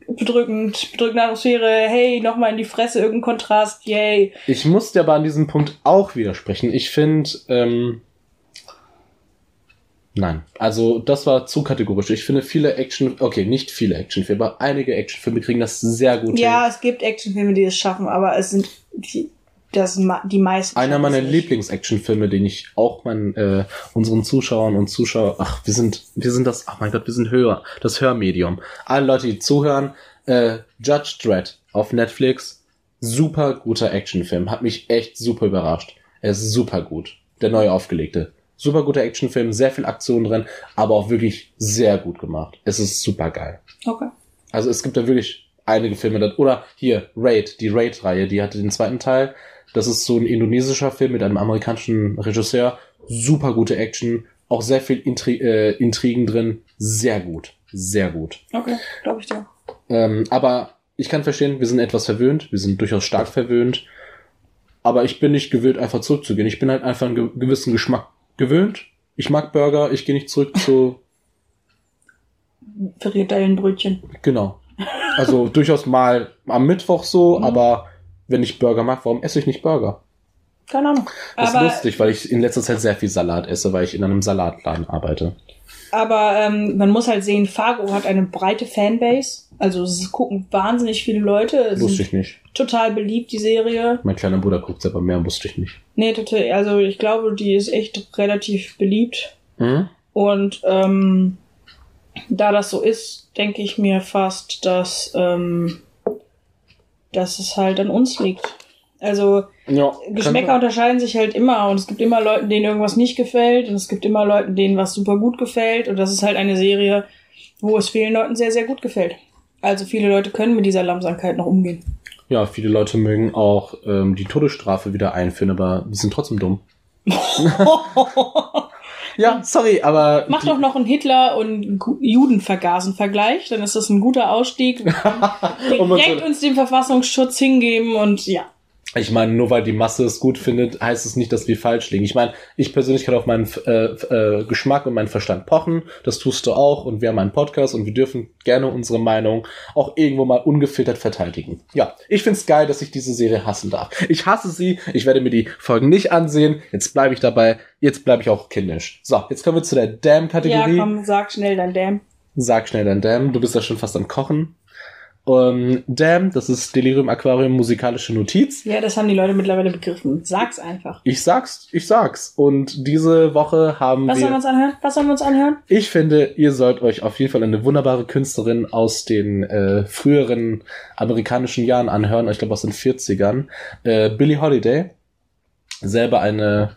bedrückend, bedrückende Atmosphäre, hey, nochmal in die Fresse, irgendein Kontrast, yay. Ich muss dir aber an diesem Punkt auch widersprechen. Ich finde, ähm, nein. Also, das war zu kategorisch. Ich finde viele Action, okay, nicht viele Actionfilme, aber einige Actionfilme kriegen das sehr gut Ja, hin. es gibt Actionfilme, die es schaffen, aber es sind die, das die meisten. Einer meiner. Lieblings-Actionfilme, den ich auch meinen, äh, unseren Zuschauern und Zuschauer, ach, wir sind, wir sind das, ach mein Gott, wir sind höher, das Hörmedium. Alle Leute, die zuhören, äh, Judge Dredd auf Netflix, super guter Actionfilm, hat mich echt super überrascht. Er ist super gut, der neue aufgelegte. Super guter Actionfilm, sehr viel Aktion drin, aber auch wirklich sehr gut gemacht. Es ist super geil. Okay. Also es gibt da wirklich einige Filme, oder hier, Raid, die Raid-Reihe, die hatte den zweiten Teil. Das ist so ein indonesischer Film mit einem amerikanischen Regisseur. Super gute Action, auch sehr viel Intri äh, Intrigen drin. Sehr gut, sehr gut. Okay, glaube ich dir. Ähm, aber ich kann verstehen, wir sind etwas verwöhnt, wir sind durchaus stark verwöhnt. Aber ich bin nicht gewöhnt, einfach zurückzugehen. Ich bin halt einfach einen ge gewissen Geschmack gewöhnt. Ich mag Burger, ich gehe nicht zurück [LAUGHS] zu Frikadellenbrötchen. Genau. Also durchaus mal am Mittwoch so, Mhm. aber wenn ich Burger mag, warum esse ich nicht Burger? Keine Ahnung. Das ist Aber, lustig, weil ich in letzter Zeit sehr viel Salat esse, weil ich in einem Salatladen arbeite. aber ähm, man muss halt sehen, Fargo hat eine breite Fanbase. Also es gucken wahnsinnig viele Leute. Es Wusste ich nicht. total beliebt, die Serie. Mein kleiner Bruder guckt selber mehr, wusste ich nicht. Nee, total. Also ich glaube, die ist echt relativ beliebt. Hm? Und ähm, da das so ist, denke ich mir fast, dass, ähm, dass es halt an uns liegt. Also Ja, Geschmäcker unterscheiden sich halt immer und es gibt immer Leuten, denen irgendwas nicht gefällt und es gibt immer Leuten, denen was super gut gefällt und das ist halt eine Serie, wo es vielen Leuten sehr, sehr gut gefällt. Also viele Leute können mit dieser Langsamkeit noch umgehen. Ja, viele Leute mögen auch ähm, die Todesstrafe wieder einführen, aber die sind trotzdem dumm. [LAUGHS] Ja, sorry, aber Mach doch noch einen Hitler und Gu- Judenvergasen Vergleich, dann ist das ein guter Ausstieg. Uns- [LAUGHS] Direkt uns den Verfassungsschutz hingeben und ja. Ich meine, nur weil die Masse es gut findet, heißt es nicht, dass wir falsch liegen. Ich meine, ich persönlich kann auf meinen äh, äh, Geschmack und meinen Verstand pochen. Das tust du auch. Und wir haben einen Podcast und wir dürfen gerne unsere Meinung auch irgendwo mal ungefiltert verteidigen. Ja, ich find's geil, dass ich diese Serie hassen darf. Ich hasse sie. Ich werde mir die Folgen nicht ansehen. Jetzt bleibe ich dabei. Jetzt bleibe ich auch kindisch. So, jetzt kommen wir zu der Ja, Damn-Kategorie. komm, sag schnell dein Damn. Sag schnell dein Damn. Du bist ja schon fast am Kochen. Um, Damn, das ist Delirium Aquarium musikalische Notiz. Ja, das haben die Leute mittlerweile begriffen. Sag's einfach. Ich sag's, ich sag's. Und diese Woche haben Was sollen wir wir. uns anhören? Was sollen wir uns anhören? Ich finde, ihr sollt euch auf jeden Fall eine wunderbare Künstlerin aus den äh, früheren amerikanischen Jahren anhören. Ich glaube aus den 40ern. Äh, Billie Holiday. Selber eine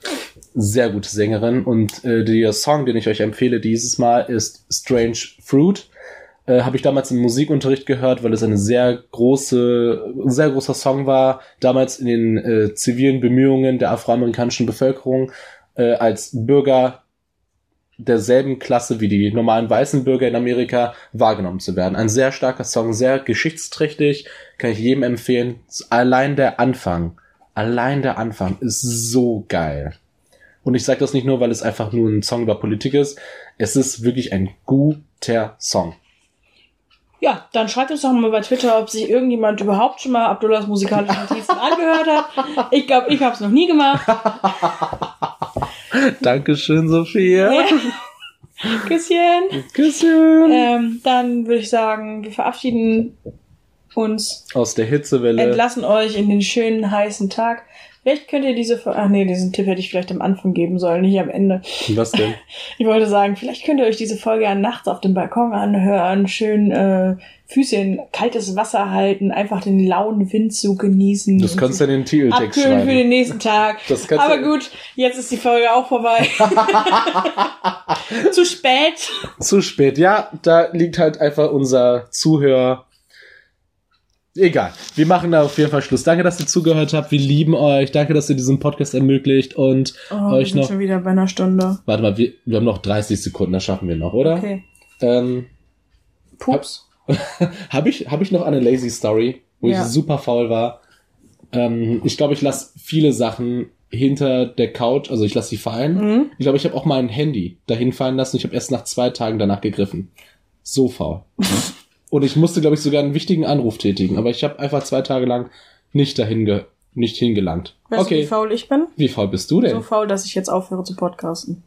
sehr gute Sängerin. Und äh, der Song, den ich euch empfehle dieses Mal, ist Strange Fruit. Äh, Habe ich damals im Musikunterricht gehört, weil es eine sehr große, sehr großer Song war, damals in den äh, zivilen Bemühungen der afroamerikanischen Bevölkerung äh, als Bürger derselben Klasse wie die normalen weißen Bürger in Amerika wahrgenommen zu werden. Ein sehr starker Song, sehr geschichtsträchtig, kann ich jedem empfehlen. Allein der Anfang, allein der Anfang ist so geil. Und ich sage das nicht nur, weil es einfach nur ein Song über Politik ist. Es ist wirklich ein guter Song. Ja, dann schreibt uns doch mal bei Twitter, ob sich irgendjemand überhaupt schon mal Abdullahs musikalische Notizen [LAUGHS] angehört hat. Ich glaube, ich habe es noch nie gemacht. [LAUGHS] Dankeschön, Sophia. Ja. Küsschen. Küsschen. Ähm, dann würde ich sagen, wir verabschieden uns, Aus der Hitzewelle. entlassen euch in den schönen heißen Tag. Vielleicht könnt ihr diese, Fo- ach nee, diesen Tipp hätte ich vielleicht am Anfang geben sollen, nicht am Ende. Was denn? [LAUGHS] Ich wollte sagen, vielleicht könnt ihr euch diese Folge ja nachts auf dem Balkon anhören, schön äh, Füße in kaltes Wasser halten, einfach den lauen Windzug genießen. Das kannst du in den Titeltext abkühlen für den schreiben. nächsten Tag. Das kannst Aber gut, jetzt ist die Folge auch vorbei. [LAUGHS] Zu spät. Zu spät. Ja, da liegt halt einfach unser Zuhörer. Egal. Wir machen da auf jeden Fall Schluss. Danke, dass ihr zugehört habt. Wir lieben euch. Danke, dass ihr diesen Podcast ermöglicht und Oh, euch noch. schon wieder bei einer Stunde. Warte mal, wir, wir haben noch 30 Sekunden, das schaffen wir noch, oder? Okay. Ähm, Pups. Habe [LAUGHS] ich, hab ich noch eine lazy Story, wo Ja. ich super faul war? Ähm, ich glaube, ich lasse viele Sachen hinter der Couch, also ich lasse sie fallen. Mhm. Ich glaube, ich habe auch mein Handy dahin fallen lassen. Ich habe erst nach zwei Tagen danach gegriffen. So faul. [LAUGHS] Und ich musste, glaube ich, sogar einen wichtigen Anruf tätigen, aber ich habe einfach zwei Tage lang nicht dahin ge nicht hingelangt. Weißt du, wie okay, faul ich bin? wie faul bist du denn? So faul, dass ich jetzt aufhöre zu podcasten.